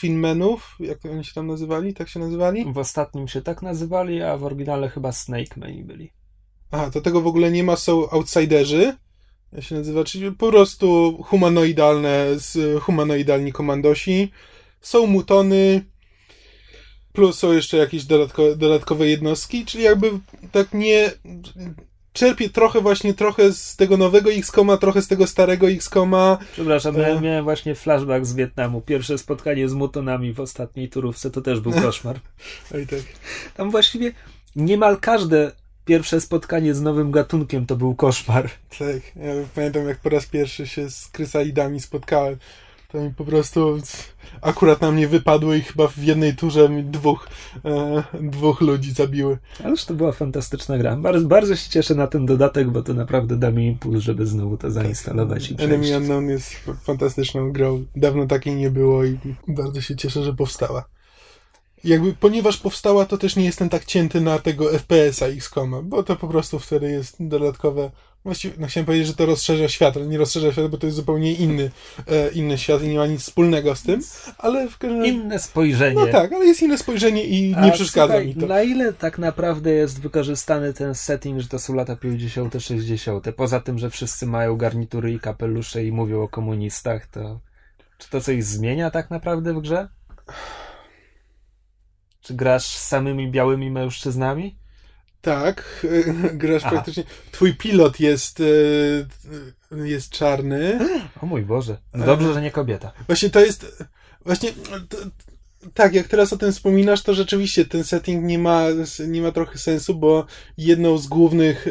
Finmenów, jak oni się tam nazywali? Tak się nazywali? W ostatnim się tak nazywali, a w oryginale chyba Snakemeni byli. A, to tego w ogóle nie ma, są outsiderzy. Jak się nazywa, czyli po prostu humanoidalne, humanoidalni komandosi. Są mutony, plus są jeszcze jakieś dodatkowe, dodatkowe jednostki, czyli jakby tak nie czerpie trochę właśnie trochę z tego nowego X-Koma, trochę z tego starego X-Koma. Przepraszam, e... miałem właśnie flashback z Wietnamu. Pierwsze spotkanie z mutonami w ostatniej turówce to też był koszmar. Oj tak. Tam właściwie niemal każde pierwsze spotkanie z nowym gatunkiem to był koszmar. Tak, ja pamiętam jak po raz pierwszy się z krysaidami spotkałem. To mi po prostu akurat na mnie wypadły i chyba w jednej turze mi dwóch, e, dwóch ludzi zabiły. Ależ to była fantastyczna gra. Bardzo, bardzo się cieszę na ten dodatek, bo to naprawdę da mi impuls, żeby znowu to zainstalować tak. i przejść. Enemy Unknown jest fantastyczną grą. Dawno takiej nie było i bardzo się cieszę, że powstała. Jakby, ponieważ powstała, to też nie jestem tak cięty na tego FPS-a XCOMa, bo to po prostu wtedy jest dodatkowe Właściwie, no chciałem powiedzieć, że to rozszerza świat, ale nie rozszerza świat, bo to jest zupełnie inny, e, inny świat i nie ma nic wspólnego z tym, ale w każdym. Inne spojrzenie. No tak, ale jest inne spojrzenie i nie A, przeszkadza słuchaj, mi to. Na ile tak naprawdę jest wykorzystany ten setting, że to są lata 50., 60., poza tym, że wszyscy mają garnitury i kapelusze i mówią o komunistach, to czy to coś zmienia tak naprawdę w grze? Czy grasz z samymi białymi mężczyznami? Tak, grasz Aha. praktycznie. Twój pilot jest, e, jest czarny. O mój Boże. Dobrze, że nie kobieta. Właśnie to jest. Właśnie. To, tak, jak teraz o tym wspominasz, to rzeczywiście ten setting nie ma, nie ma trochę sensu, bo jedną z głównych e,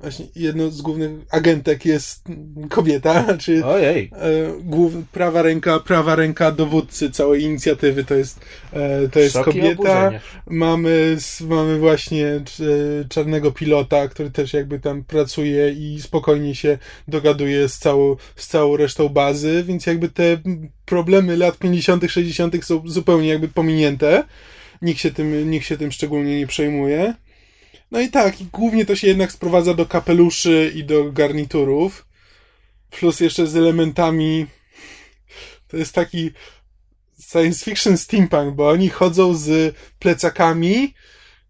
właśnie jedną z głównych agentek jest kobieta, czy Ojej. E, prawa ręka, prawa ręka dowódcy całej inicjatywy to jest, e, to jest kobieta. Mamy, mamy właśnie czarnego pilota, który też jakby tam pracuje i spokojnie się dogaduje z całą, z całą resztą bazy, więc jakby te problemy lat 50., 60. są zupełnie jakby pominięte. Nikt się tym, nikt się tym szczególnie nie przejmuje. No i tak, głównie to się jednak sprowadza do kapeluszy i do garniturów. Plus jeszcze z elementami. To jest taki science fiction steampunk, bo oni chodzą z plecakami,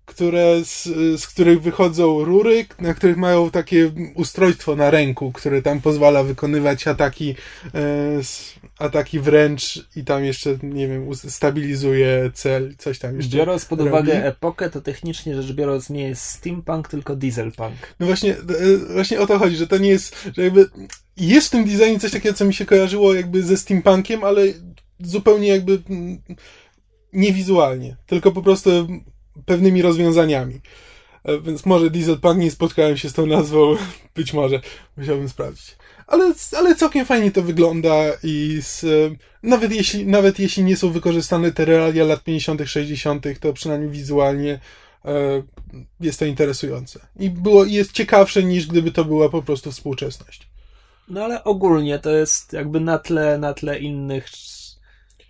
które z, z których wychodzą rury, na których mają takie ustrojstwo na ręku, które tam pozwala wykonywać ataki, e, ataki wręcz i tam jeszcze, nie wiem, stabilizuje cel, coś tam jeszcze. Biorąc pod robi. uwagę epokę, to technicznie rzecz biorąc nie jest steampunk, tylko dieselpunk. No właśnie, e, właśnie o to chodzi, że to nie jest, że jakby jest w tym designie coś takiego, co mi się kojarzyło jakby ze steampunkiem, ale zupełnie jakby niewizualnie, tylko po prostu pewnymi rozwiązaniami. E, więc może Dieselpunk nie spotkałem się z tą nazwą, być może, musiałbym sprawdzić. Ale, ale całkiem fajnie to wygląda i z, nawet, jeśli, nawet jeśli nie są wykorzystane te realia lat 50., 60., to przynajmniej wizualnie e, jest to interesujące. I było, jest ciekawsze niż gdyby to była po prostu współczesność. No ale ogólnie to jest jakby na tle, na tle innych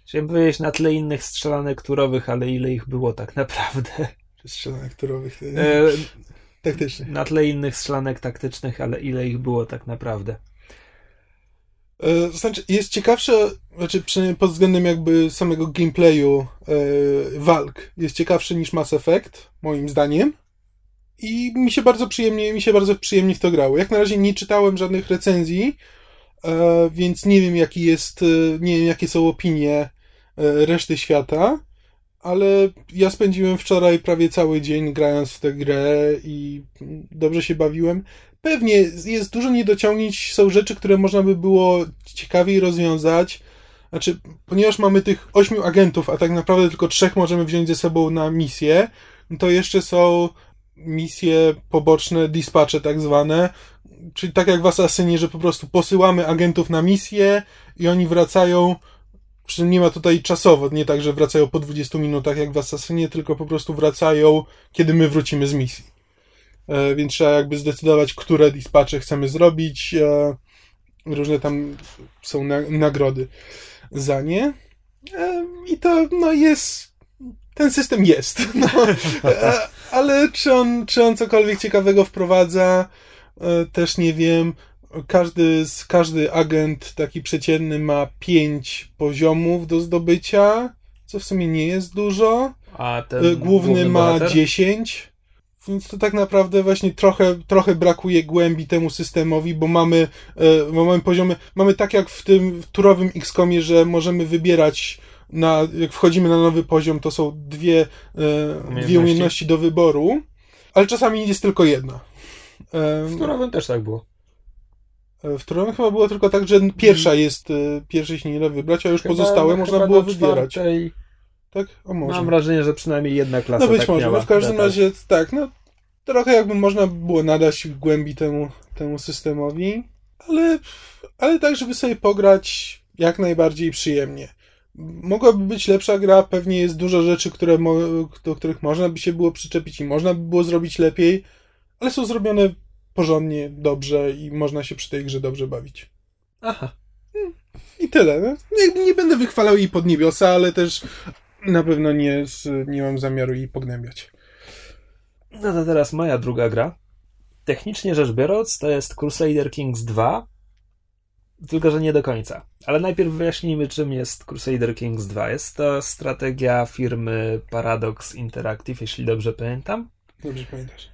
Chciałem powiedzieć na tle innych strzelanek turowych, ale ile ich było tak naprawdę? Strzelanek turowych. E, taktycznych. Na tle innych strzelanek taktycznych, ale ile ich było tak naprawdę? E, znaczy, jest ciekawsze, znaczy przynajmniej pod względem jakby samego gameplayu e, walk, jest ciekawszy niż Mass Effect, moim zdaniem. I mi się bardzo przyjemnie, mi się bardzo przyjemnie w to grało. Jak na razie nie czytałem żadnych recenzji, e, więc nie wiem jaki jest, nie wiem jakie są opinie reszty świata, ale ja spędziłem wczoraj prawie cały dzień grając w tę grę i dobrze się bawiłem. Pewnie jest dużo niedociągnięć, są rzeczy, które można by było ciekawiej rozwiązać. Znaczy, ponieważ mamy tych ośmiu agentów, a tak naprawdę tylko trzech możemy wziąć ze sobą na misję, to jeszcze są misje poboczne, dispatche tak zwane, czyli tak jak w Assassinie, że po prostu posyłamy agentów na misję i oni wracają przy nie ma tutaj czasowo, nie tak, że wracają po 20 minutach jak w Assassinie, tylko po prostu wracają, kiedy my wrócimy z misji. E, więc trzeba jakby zdecydować, które dispatche chcemy zrobić. E, różne tam są na, nagrody za nie. E, I to no jest. Ten system jest. No, ale czy on, czy on cokolwiek ciekawego wprowadza, też nie wiem każdy, każdy agent taki przeciętny ma pięć poziomów do zdobycia, co w sumie nie jest dużo. A ten główny, główny ma bohater? 10. Więc to tak naprawdę właśnie trochę, trochę brakuje głębi temu systemowi, bo mamy, e, bo mamy poziomy, mamy tak jak w tym turowym XCOMie, że możemy wybierać na, jak wchodzimy na nowy poziom, to są dwie, umiejętności. dwie umiejętności do wyboru, ale czasami jest tylko jedna. W turowym też tak było. E, w którym chyba było tylko tak, że pierwsza jest, e, pierwszy się nie da wybrać, a już chyba, pozostałe no, można było wybierać. Czwartej... Tak? O może. Mam wrażenie, że przynajmniej jedna klasa No być tak może, miała. w każdym razie tak, no trochę jakby można było nadać głębi temu, temu systemowi, ale, ale tak, żeby sobie pograć jak najbardziej przyjemnie. Mogłaby być lepsza gra, pewnie jest dużo rzeczy, które do których można by się było przyczepić i można by było zrobić lepiej, ale są zrobione porządnie, dobrze i można się przy tej grze dobrze bawić. Aha. I tyle. No. Nie, nie będę wychwalał jej pod niebiosa, ale też na pewno nie, nie mam zamiaru jej pognębiać. No to teraz moja druga gra. Technicznie rzecz biorąc, to jest Crusader Kings 2, tylko że nie do końca. Ale najpierw wyjaśnijmy, czym jest Crusader Kings 2. Jest to strategia firmy Paradox Interactive, jeśli dobrze pamiętam. Dobrze pamiętasz.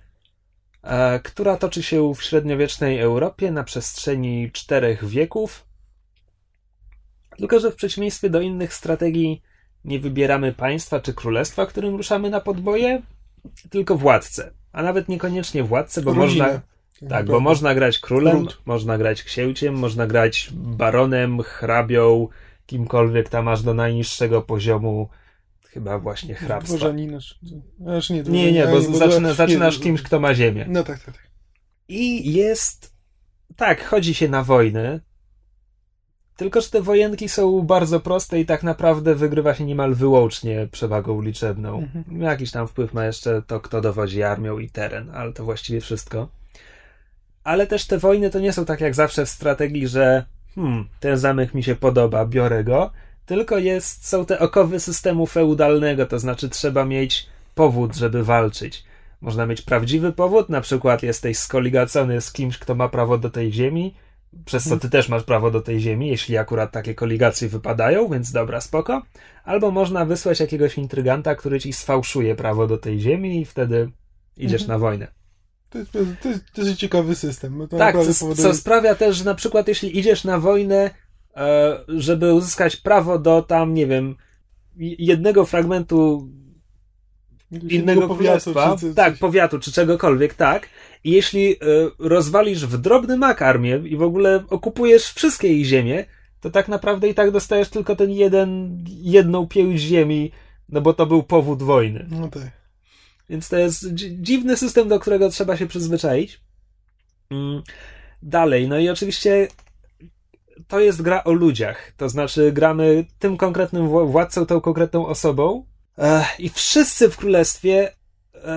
E, która toczy się w średniowiecznej Europie na przestrzeni czterech wieków. Tylko, że w przeciwieństwie do innych strategii nie wybieramy państwa czy królestwa, którym ruszamy na podboje, tylko władcę. A nawet niekoniecznie władcę, bo można. Tak, bo można grać królem, Ród. można grać księciem, można grać baronem, hrabią, kimkolwiek tam aż do najniższego poziomu chyba właśnie hrabstwa. Dworzaninarz. Aż nie, nie, nie, bo, bo zaczyna, zaczynasz kimś, kto ma ziemię. No tak, tak, tak. I jest... Tak, chodzi się na wojny, tylko, że te wojenki są bardzo proste i tak naprawdę wygrywa się niemal wyłącznie przewagą liczebną. Mhm. Jakiś tam wpływ ma jeszcze to, kto dowodzi armią i teren, ale to właściwie wszystko. Ale też te wojny to nie są tak jak zawsze w strategii, że hmm, ten zamek mi się podoba, biorę go, tylko jest, są te okowy systemu feudalnego, to znaczy trzeba mieć powód, żeby walczyć. Można mieć prawdziwy powód, na przykład jesteś skoligacony z kimś, kto ma prawo do tej ziemi, przez co ty też masz prawo do tej ziemi, jeśli akurat takie koligacje wypadają, więc dobra, spoko. Albo można wysłać jakiegoś intryganta, który ci sfałszuje prawo do tej ziemi i wtedy idziesz Mhm. na wojnę. To jest, to jest dosyć ciekawy system. To Tak, co, powoduje- co sprawia też, że na przykład jeśli idziesz na wojnę, e, żeby uzyskać prawo do tam, nie wiem, jednego fragmentu innego powiatu, królestwa, czy coś- tak, powiatu, czy czegokolwiek, tak, i jeśli e, rozwalisz w drobny mak armię i w ogóle okupujesz wszystkie ich ziemię, to tak naprawdę i tak dostajesz tylko ten jeden, jedną pięć ziemi, no bo to był powód wojny. No tak. Więc to jest dzi- dziwny system, do którego trzeba się przyzwyczaić. Mm, Dalej, no i oczywiście to jest gra o ludziach. To znaczy, gramy tym konkretnym wła- władcą, tą konkretną osobą. I wszyscy w królestwie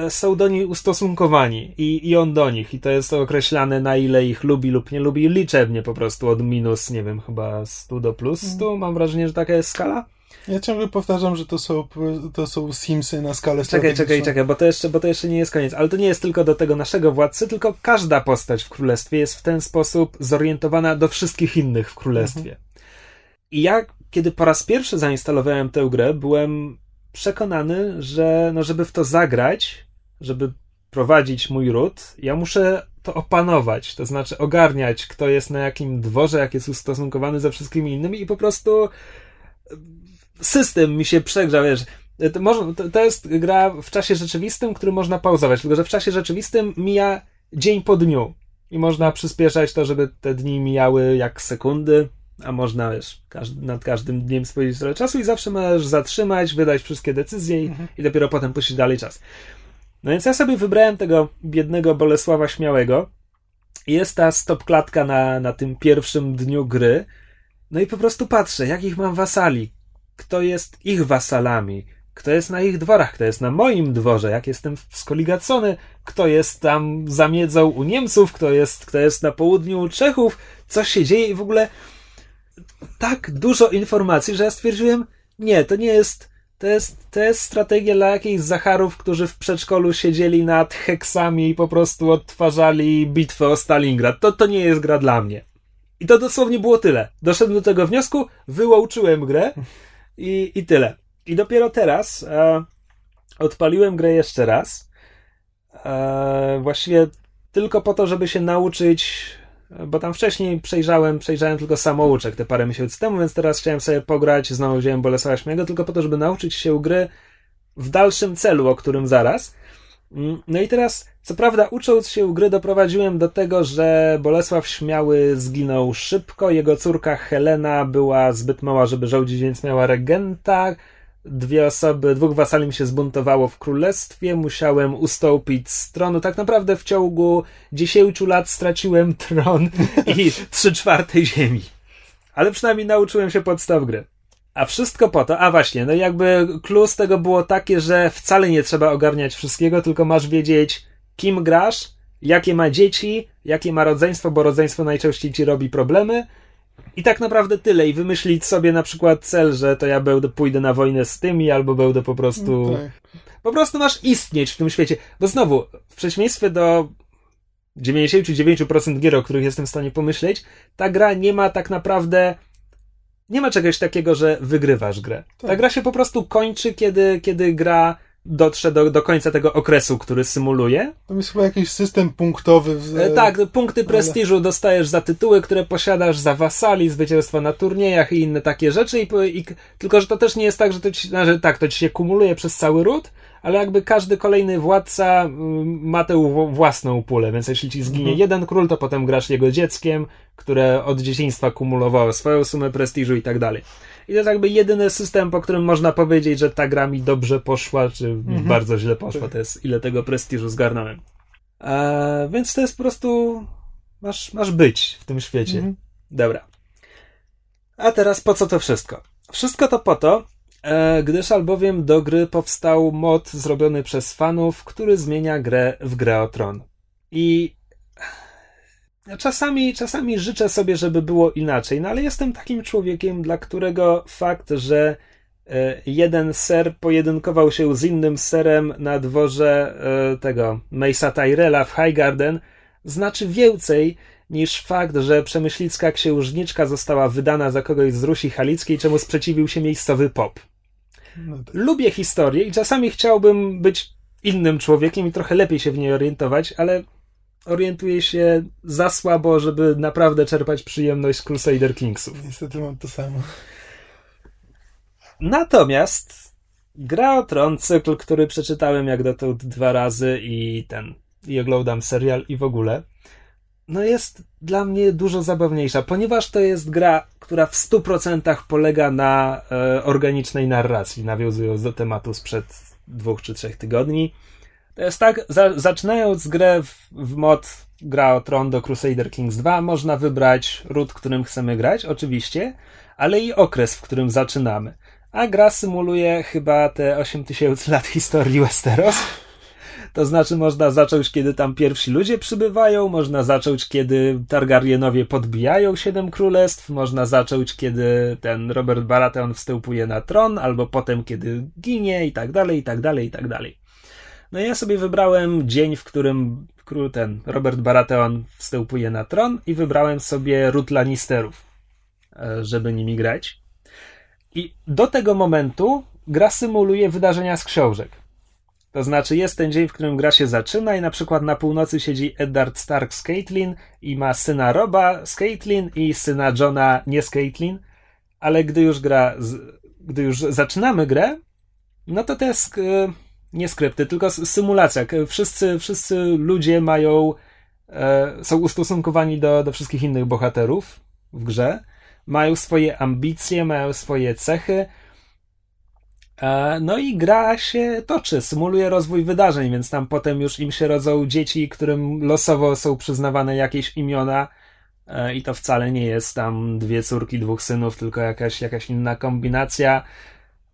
są do niej ustosunkowani. I, I on do nich. I to jest określane, na ile ich lubi lub nie lubi, liczebnie po prostu od minus, nie wiem, chyba 100 do plus 100. Mam wrażenie, że taka jest skala. Ja ciągle powtarzam, że to są, to są Simsy na skalę Czekaj, czekaj, czekaj, bo to, jeszcze, bo to jeszcze nie jest koniec. Ale to nie jest tylko do tego naszego władcy, tylko każda postać w królestwie jest w ten sposób zorientowana do wszystkich innych w królestwie. I ja, kiedy po raz pierwszy zainstalowałem tę grę, byłem przekonany, że no, żeby w to zagrać, żeby prowadzić mój ród, ja muszę to opanować, to znaczy ogarniać, kto jest na jakim dworze, jak jest ustosunkowany ze wszystkimi innymi i po prostu system mi się przegrzał, wiesz, to, można, to, to jest gra w czasie rzeczywistym, który można pauzować, tylko że w czasie rzeczywistym mija dzień po dniu i można przyspieszać to, żeby te dni mijały jak sekundy, a można, wiesz, każdy, nad każdym dniem spędzić trochę czasu i zawsze możesz zatrzymać, wydać wszystkie decyzje i, i dopiero potem puścić dalej czas. No więc ja sobie wybrałem tego biednego Bolesława Śmiałego. Jest ta stop klatka na, na tym pierwszym dniu gry, no i po prostu patrzę, jakich mam wasali, kto jest ich wasalami, kto jest na ich dworach, kto jest na moim dworze, jak jestem skoligacony, kto jest tam zamiedzał u Niemców, kto jest, kto jest na południu u Czechów, co się dzieje i w ogóle tak dużo informacji, że ja stwierdziłem, nie, to nie jest, to jest, to jest strategia dla jakichś Zacharów, którzy w przedszkolu siedzieli nad heksami i po prostu odtwarzali bitwę o Stalingrad. To, to nie jest gra dla mnie. I to dosłownie było tyle. Doszedłem do tego wniosku, wyłączyłem grę i, i tyle. I dopiero teraz e, odpaliłem grę jeszcze raz. E, właściwie tylko po to, żeby się nauczyć, bo tam wcześniej przejrzałem, przejrzałem tylko samouczek te parę miesięcy temu, więc teraz chciałem sobie pograć, znowu wziąłem Bolesława Śmiego, tylko po to, żeby nauczyć się gry w dalszym celu, o którym zaraz. Mm, No i teraz, co prawda, ucząc się gry, doprowadziłem do tego, że Bolesław Śmiały zginął szybko. Jego córka Helena była zbyt mała, żeby rządzić, więc miała regenta. Dwie osoby, dwóch wasali mi się zbuntowało w królestwie. Musiałem ustąpić z tronu. Tak naprawdę w ciągu 10 lat straciłem tron i trzy czwarte ziemi. Ale przynajmniej nauczyłem się podstaw gry. A wszystko po to, a właśnie, no jakby clue z tego było takie, że wcale nie trzeba ogarniać wszystkiego, tylko masz wiedzieć, kim grasz, jakie ma dzieci, jakie ma rodzeństwo, bo rodzeństwo najczęściej ci robi problemy. I tak naprawdę tyle. I wymyślić sobie na przykład cel, że to ja będę, pójdę na wojnę z tymi, albo będę po prostu. Tak. Po prostu masz istnieć w tym świecie. Bo znowu, w przeciwieństwie do 99% gier, o których jestem w stanie pomyśleć, ta gra nie ma tak naprawdę. Nie ma czegoś takiego, że wygrywasz grę. Ta Tak. gra się po prostu kończy, kiedy, kiedy gra dotrze do, do końca tego okresu, który symuluje. Tam jest chyba jakiś system punktowy. W, E, tak, punkty prestiżu dostajesz za tytuły, które posiadasz, za wasali, zwycięstwa na turniejach i inne takie rzeczy. I, i, tylko, że to też nie jest tak, że to ci, że tak, to ci się kumuluje przez cały ród, ale jakby każdy kolejny władca mm, ma tę własną pulę, więc jeśli ci zginie Mhm. jeden król, to potem grasz jego dzieckiem, które od dzieciństwa kumulowało swoją sumę prestiżu i tak dalej. I to jest jakby jedyny system, po którym można powiedzieć, że ta gra mi dobrze poszła, czy mi bardzo źle poszła. To jest ile tego prestiżu zgarnąłem. E, więc to jest po prostu. Masz, masz być w tym świecie. Mhm. Dobra. A teraz po co to wszystko? Wszystko to po to, e, gdyż albowiem do gry powstał mod zrobiony przez fanów, który zmienia grę w grę o tron. I czasami, czasami życzę sobie, żeby było inaczej, no ale jestem takim człowiekiem, dla którego fakt, że e, jeden ser pojedynkował się z innym serem na dworze e, tego Mesa Tyrella w Highgarden znaczy więcej niż fakt, że przemyślicka księżniczka została wydana za kogoś z Rusi Halickiej, czemu sprzeciwił się miejscowy pop. No tak. Lubię historię i czasami chciałbym być innym człowiekiem i trochę lepiej się w niej orientować, ale orientuję się za słabo, żeby naprawdę czerpać przyjemność z Crusader Kingsów. Niestety mam to samo. Natomiast Gra o Tron, cykl, który przeczytałem jak dotąd dwa razy i ten, i oglądam serial i w ogóle, no jest dla mnie dużo zabawniejsza, ponieważ to jest gra, która w 100% polega na e, organicznej narracji, nawiązując do tematu sprzed dwóch czy trzech tygodni. To jest tak, za, zaczynając grę w, w mod Gra o Tron do Crusader Kings 2, można wybrać ród, którym chcemy grać, oczywiście, ale i okres, w którym zaczynamy. A gra symuluje chyba te 8000 lat historii Westeros. To znaczy, można zacząć, kiedy tam pierwsi ludzie przybywają, można zacząć, kiedy Targaryenowie podbijają siedem królestw, można zacząć, kiedy ten Robert Baratheon wstępuje na tron, albo potem, kiedy ginie, i tak dalej, i tak dalej, i tak dalej. No ja sobie wybrałem dzień, w którym król ten Robert Baratheon wstępuje na tron, i wybrałem sobie ród Lannisterów, e, żeby nimi grać. I do tego momentu gra symuluje wydarzenia z książek. To znaczy jest ten dzień, w którym gra się zaczyna i na przykład na północy siedzi Eddard Stark z Caitlyn i ma syna Roba z Caitlyn i syna Johna nie z Caitlyn, ale gdy już gra, gdy już zaczynamy grę, no to to jest e, nie skrypty, tylko symulacja. Wszyscy, wszyscy ludzie mają, e, są ustosunkowani do, do wszystkich innych bohaterów w grze mają swoje ambicje, mają swoje cechy. E, no i gra się toczy, symuluje rozwój wydarzeń, więc tam potem już im się rodzą dzieci, którym losowo są przyznawane jakieś imiona. E, I to wcale nie jest tam dwie córki, dwóch synów, tylko jakaś, jakaś inna kombinacja.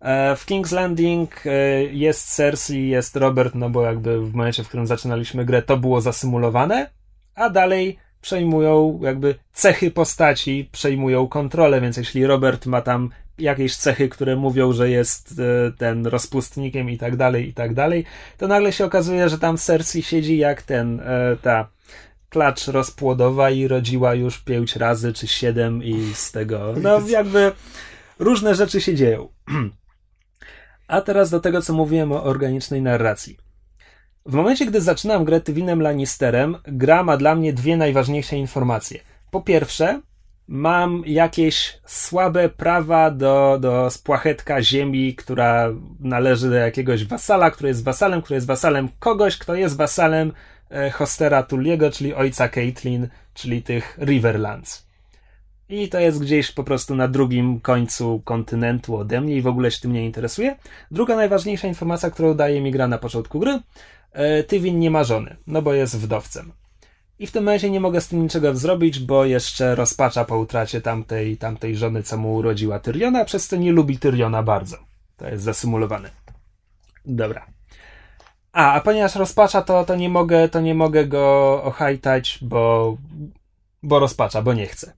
E, w King's Landing jest Cersei, jest Robert, no bo jakby w momencie, w którym zaczynaliśmy grę, to było zasymulowane, a dalej przejmują jakby cechy postaci, przejmują kontrolę, więc jeśli Robert ma tam jakieś cechy, które mówią, że jest e, ten rozpustnikiem i tak dalej, i tak dalej, to nagle się okazuje, że tam Cersei siedzi jak ten, e, ta klacz rozpłodowa i rodziła już pięć razy czy siedem i z tego, no jakby różne rzeczy się dzieją. A teraz do tego, co mówiłem o organicznej narracji. W momencie, gdy zaczynam grę Tywinem Lannisterem, gra ma dla mnie dwie najważniejsze informacje. Po pierwsze, mam jakieś słabe prawa do, do spłachetka ziemi, która należy do jakiegoś wasala, który jest wasalem, który jest wasalem kogoś, kto jest wasalem e, Hostera Tulliego, czyli ojca Caitlin, czyli tych Riverlands. I to jest gdzieś po prostu na drugim końcu kontynentu ode mnie i w ogóle się tym nie interesuje. Druga najważniejsza informacja, którą daje mi gra na początku gry, E, Tywin nie ma żony, no bo jest wdowcem. I w tym momencie nie mogę z tym niczego zrobić, bo jeszcze rozpacza po utracie tamtej, tamtej żony, co mu urodziła Tyriona, przez co nie lubi Tyriona bardzo. To jest zasymulowane. Dobra. A, a ponieważ rozpacza, to, to, nie mogę, to nie mogę go ochajtać, bo, bo rozpacza, bo nie chce.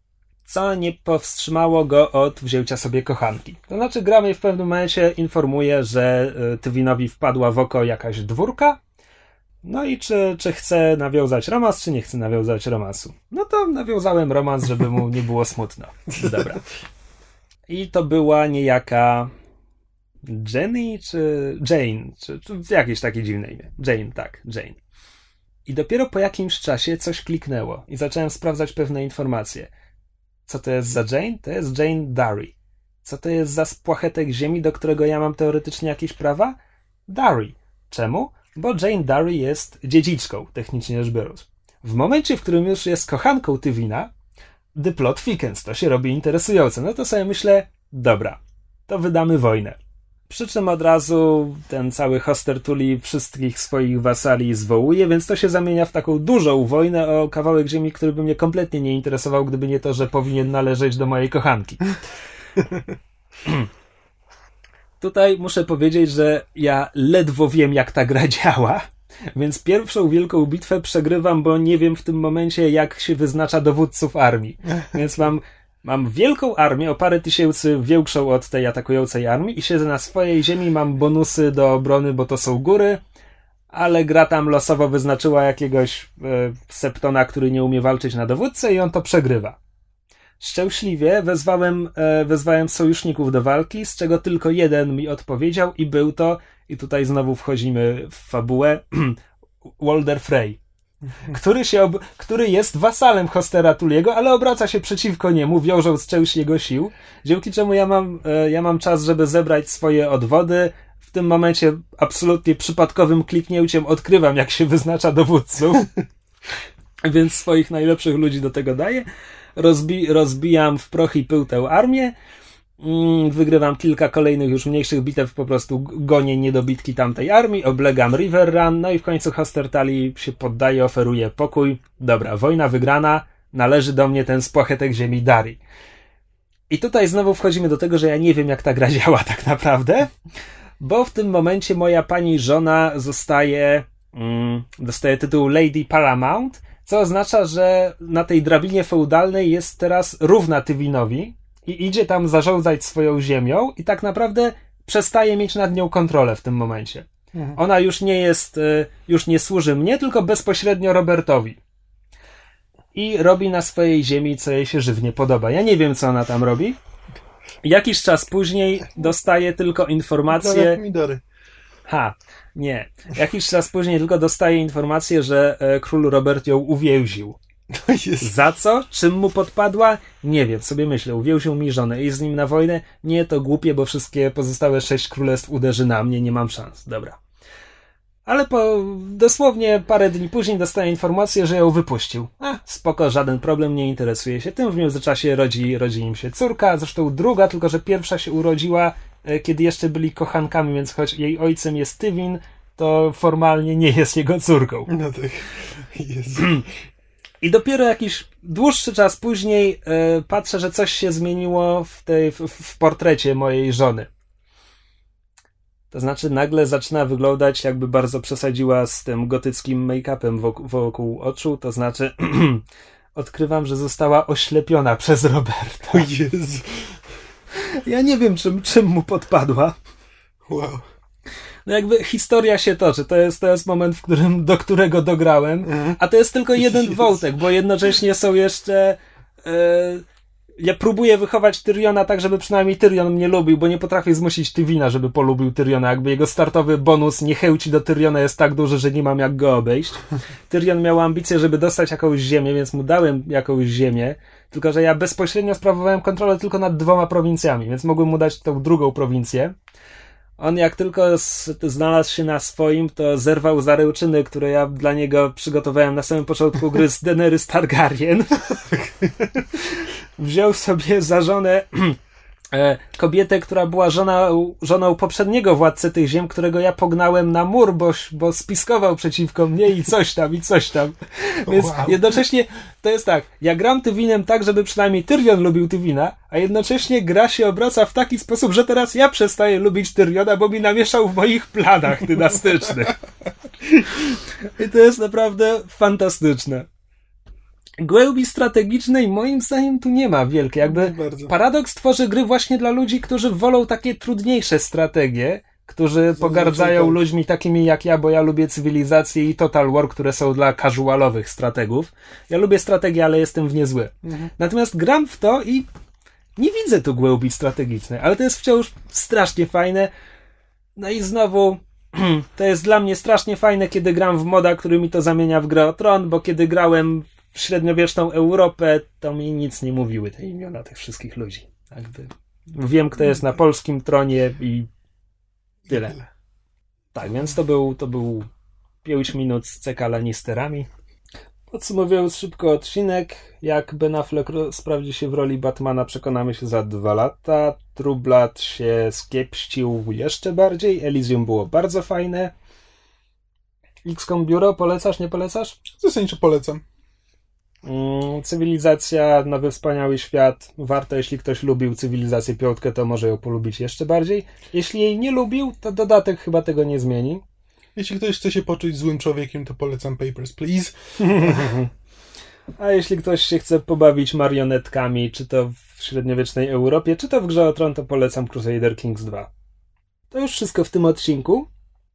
Co nie powstrzymało go od wzięcia sobie kochanki. To znaczy, gramy w pewnym momencie informuje, że e, Tywinowi wpadła w oko jakaś dwórka, no i czy, czy chce nawiązać romans, czy nie chce nawiązać romansu. No to nawiązałem romans, żeby mu nie było smutno. Dobra. I to była niejaka Jenny, czy Jane, czy, czy jakieś takie dziwne imię. Jane, tak, Jane. I dopiero po jakimś czasie coś kliknęło i zacząłem sprawdzać pewne informacje. Co to jest za Jane? To jest Jane Darry. Co to jest za spłachetek ziemi, do którego ja mam teoretycznie jakieś prawa? Darry. Czemu? bo Jane Darry jest dziedziczką, technicznie rzecz biorąc. W momencie, w którym już jest kochanką Tywina, the plot thickens, to się robi interesujące. No to sobie myślę, dobra, to wydamy wojnę. Przy czym od razu ten cały Hoster Tuli wszystkich swoich wasali zwołuje, więc to się zamienia w taką dużą wojnę o kawałek ziemi, który by mnie kompletnie nie interesował, gdyby nie to, że powinien należeć do mojej kochanki. Tutaj muszę powiedzieć, że ja ledwo wiem, jak ta gra działa. Więc pierwszą wielką bitwę przegrywam, bo nie wiem w tym momencie, jak się wyznacza dowódców armii. Więc mam, mam wielką armię, o parę tysięcy większą od tej atakującej armii i siedzę na swojej ziemi, mam bonusy do obrony, bo to są góry, ale gra tam losowo wyznaczyła jakiegoś e, septona, który nie umie walczyć na dowódcę i on to przegrywa. Szczęśliwie wezwałem, e, wezwałem sojuszników do walki, z czego tylko jeden mi odpowiedział i był to, i tutaj znowu wchodzimy w fabułę, Walder Frey, który, się ob, który jest wasalem Hostera Tuliego, ale obraca się przeciwko niemu, wiążąc część jego sił, dzięki czemu ja mam, e, ja mam czas, żeby zebrać swoje odwody. W tym momencie absolutnie przypadkowym kliknięciem odkrywam, jak się wyznacza dowódców, więc swoich najlepszych ludzi do tego daję. Rozbi rozbijam w proch i pył tę armię, wygrywam kilka kolejnych już mniejszych bitew, po prostu gonię niedobitki tamtej armii, oblegam River Run, no i w końcu Hostertali się poddaje, oferuje pokój. Dobra, wojna wygrana, należy do mnie ten spłachetek ziemi Dari. I tutaj znowu wchodzimy do tego, że ja nie wiem, jak ta gra działa tak naprawdę, bo w tym momencie moja pani żona zostaje, mm, dostaje tytuł Lady Paramount, co oznacza, że na tej drabinie feudalnej jest teraz równa Tywinowi, i idzie tam zarządzać swoją ziemią i tak naprawdę przestaje mieć nad nią kontrolę w tym momencie. Mhm. Ona już nie jest, y, już nie służy mnie, tylko bezpośrednio Robertowi. I robi na swojej ziemi, co jej się żywnie podoba. Ja nie wiem, co ona tam robi. Jakiś czas później dostaje tylko informację. Ha, nie. Jakiś czas później tylko dostaje informację, że e, król Robert ją uwięził. Za co? Czym mu podpadła? Nie wiem, sobie myślę. Uwięził mi żonę i z nim na wojnę? Nie, to głupie, bo wszystkie pozostałe sześć królestw uderzy na mnie, nie mam szans. Dobra. Ale po dosłownie parę dni później dostaję informację, że ją wypuścił. A, spoko, żaden problem, nie interesuje się tym. W międzyczasie rodzi, rodzi im się córka, zresztą druga, tylko że pierwsza się urodziła, e, kiedy jeszcze byli kochankami, więc choć jej ojcem jest Tywin, to formalnie nie jest jego córką. No tak, jest. I dopiero jakiś dłuższy czas później e, patrzę, że coś się zmieniło w, tej, w, w portrecie mojej żony. To znaczy, nagle zaczyna wyglądać, jakby bardzo przesadziła z tym gotyckim make-upem wokół, wokół oczu. To znaczy, odkrywam, że została oślepiona przez Roberta. O Jezu. Ja nie wiem, czym, czym mu podpadła. Wow no jakby historia się toczy. To jest, to jest moment, w którym, do którego dograłem, mhm. a to jest tylko jeden wątek, bo jednocześnie są jeszcze. Yy, ja próbuję wychować Tyriona tak, żeby przynajmniej Tyrion mnie lubił, bo nie potrafię zmusić Tywina, żeby polubił Tyriona. Jakby jego startowy bonus niechęci do Tyriona jest tak duży, że nie mam jak go obejść. Tyrion miał ambicje, żeby dostać jakąś ziemię, więc mu dałem jakąś ziemię, tylko że ja bezpośrednio sprawowałem kontrolę tylko nad dwoma prowincjami, więc mogłem mu dać tą drugą prowincję. On jak tylko znalazł się na swoim, to zerwał zaryłczyny, które ja dla niego przygotowałem na samym początku gry z Daenerys Targaryen. Wziął sobie za żonę kobietę, która była żona, żoną poprzedniego władcy tych ziem, którego ja pognałem na mur, bo, bo spiskował przeciwko mnie i coś tam, i coś tam. Więc wow. jednocześnie to jest tak, ja gram Tywinem tak, żeby przynajmniej Tyrion lubił Tywina, a jednocześnie gra się obraca w taki sposób, że teraz ja przestaję lubić Tyriona, bo mi namieszał w moich planach dynastycznych. I to jest naprawdę fantastyczne głębi strategicznej moim zdaniem tu nie ma wielkiej. Jakby paradoks tworzy gry właśnie dla ludzi, którzy wolą takie trudniejsze strategie, którzy pogardzają ludźmi takimi jak ja, bo ja lubię cywilizację i Total War, które są dla casualowych strategów. Ja lubię strategię, ale jestem w niezły. Mhm. Natomiast gram w to i nie widzę tu głębi strategicznej, ale to jest wciąż strasznie fajne. No i znowu to jest dla mnie strasznie fajne, kiedy gram w moda, który mi to zamienia w grę o tron, bo kiedy grałem średniowieczną Europę, to mi nic nie mówiły te imiona tych wszystkich ludzi. Jakby wiem, kto jest na polskim tronie i tyle. Tak, więc to był, to był 5 minut z CK Lannisterami. Podsumowując szybko odcinek, jak Ben Affleck sprawdzi się w roli Batmana, przekonamy się za dwa lata. Trublat się skiepścił jeszcze bardziej. Elysium było bardzo fajne. XCOM Biuro polecasz, nie polecasz? Zasadniczo polecam. Mm, cywilizacja, nowy wspaniały świat. Warto, jeśli ktoś lubił cywilizację piątkę, to może ją polubić jeszcze bardziej. Jeśli jej nie lubił, to dodatek chyba tego nie zmieni. Jeśli ktoś chce się poczuć złym człowiekiem, to polecam Papers, Please. A jeśli ktoś się chce pobawić marionetkami, czy to w średniowiecznej Europie, czy to w grze o tron, to polecam Crusader Kings 2. To już wszystko w tym odcinku.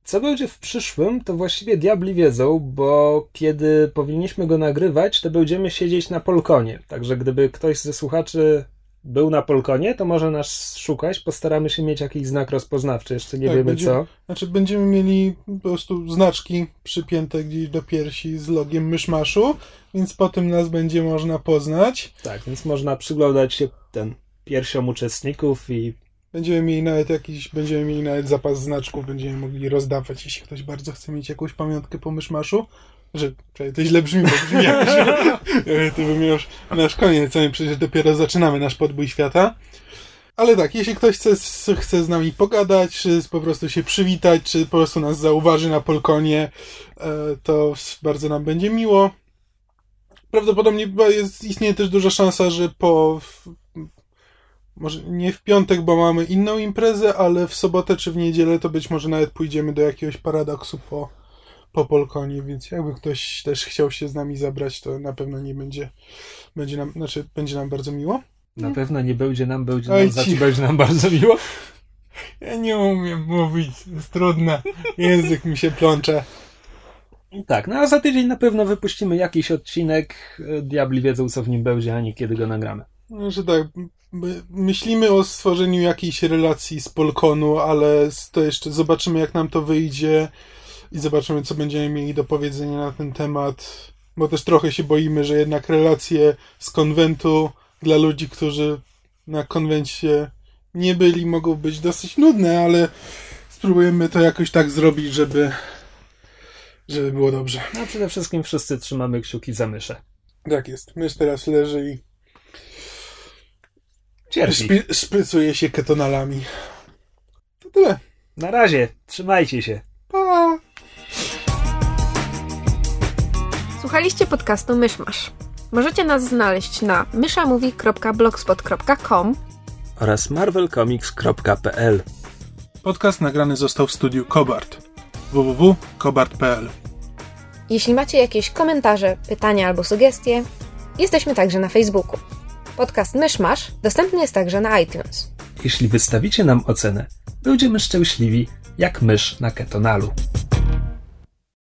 Co będzie w przyszłym, to właściwie diabli wiedzą, bo kiedy powinniśmy go nagrywać, to będziemy siedzieć na Polkonie. Także gdyby ktoś ze słuchaczy był na Polkonie, to może nas szukać. Postaramy się mieć jakiś znak rozpoznawczy, jeszcze nie Tak, wiemy będzie- co. Znaczy będziemy mieli po prostu znaczki przypięte gdzieś do piersi z logiem myszmaszu, więc po tym nas będzie można poznać. Tak, więc można przyglądać się ten piersiom uczestników i Będziemy mieli nawet jakiś, będziemy mieli nawet zapas znaczków, będziemy mogli rozdawać, jeśli ktoś bardzo chce mieć jakąś pamiątkę po myszmaszu. Że, czekaj, to źle brzmi, bo brzmi jak to bym już nasz koniec, my przecież dopiero zaczynamy nasz podbój świata. Ale tak, jeśli ktoś chce, chce z nami pogadać, czy po prostu się przywitać, czy po prostu nas zauważy na Polkonie, e, to bardzo nam będzie miło. Prawdopodobnie jest, istnieje też duża szansa, że po może nie w piątek, bo mamy inną imprezę, ale w sobotę czy w niedzielę to być może nawet pójdziemy do jakiegoś paradoksu po, po Polkonie, więc jakby ktoś też chciał się z nami zabrać, to na pewno nie będzie, będzie nam, znaczy będzie nam bardzo miło. na pewno nie będzie nam, będzie Oj, nam, znaczy będzie nam bardzo miło. Ja nie umiem mówić, jest trudne. Język mi się plącze. Tak, no a za tydzień na pewno wypuścimy jakiś odcinek. Diabli wiedzą, co w nim będzie, ani kiedy go nagramy. No, że tak, my- myślimy o stworzeniu jakiejś relacji z Polkonu, ale to jeszcze zobaczymy, jak nam to wyjdzie i zobaczymy, co będziemy mieli do powiedzenia na ten temat, bo też trochę się boimy, że jednak relacje z konwentu dla ludzi, którzy na konwencie nie byli, mogą być dosyć nudne, ale spróbujemy to jakoś tak zrobić, żeby, żeby było dobrze. No a przede wszystkim wszyscy trzymamy kciuki za myszę. Tak jest. Mysz teraz leży i Cierpi. szpi- szprycuje się ketonalami. To tyle. Na razie, trzymajcie się. Pa! Słuchaliście podcastu Myszmasz. Możecie nas znaleźć na myszamovie.blogspot.com Oraz marvelcomics.pl Podcast nagrany został w studiu Kobart. www.kobart.pl Jeśli macie jakieś komentarze, pytania albo sugestie, jesteśmy także na Facebooku. Podcast Myszmasz dostępny jest także na iTunes. Jeśli wystawicie nam ocenę, będziemy szczęśliwi jak mysz na ketonalu.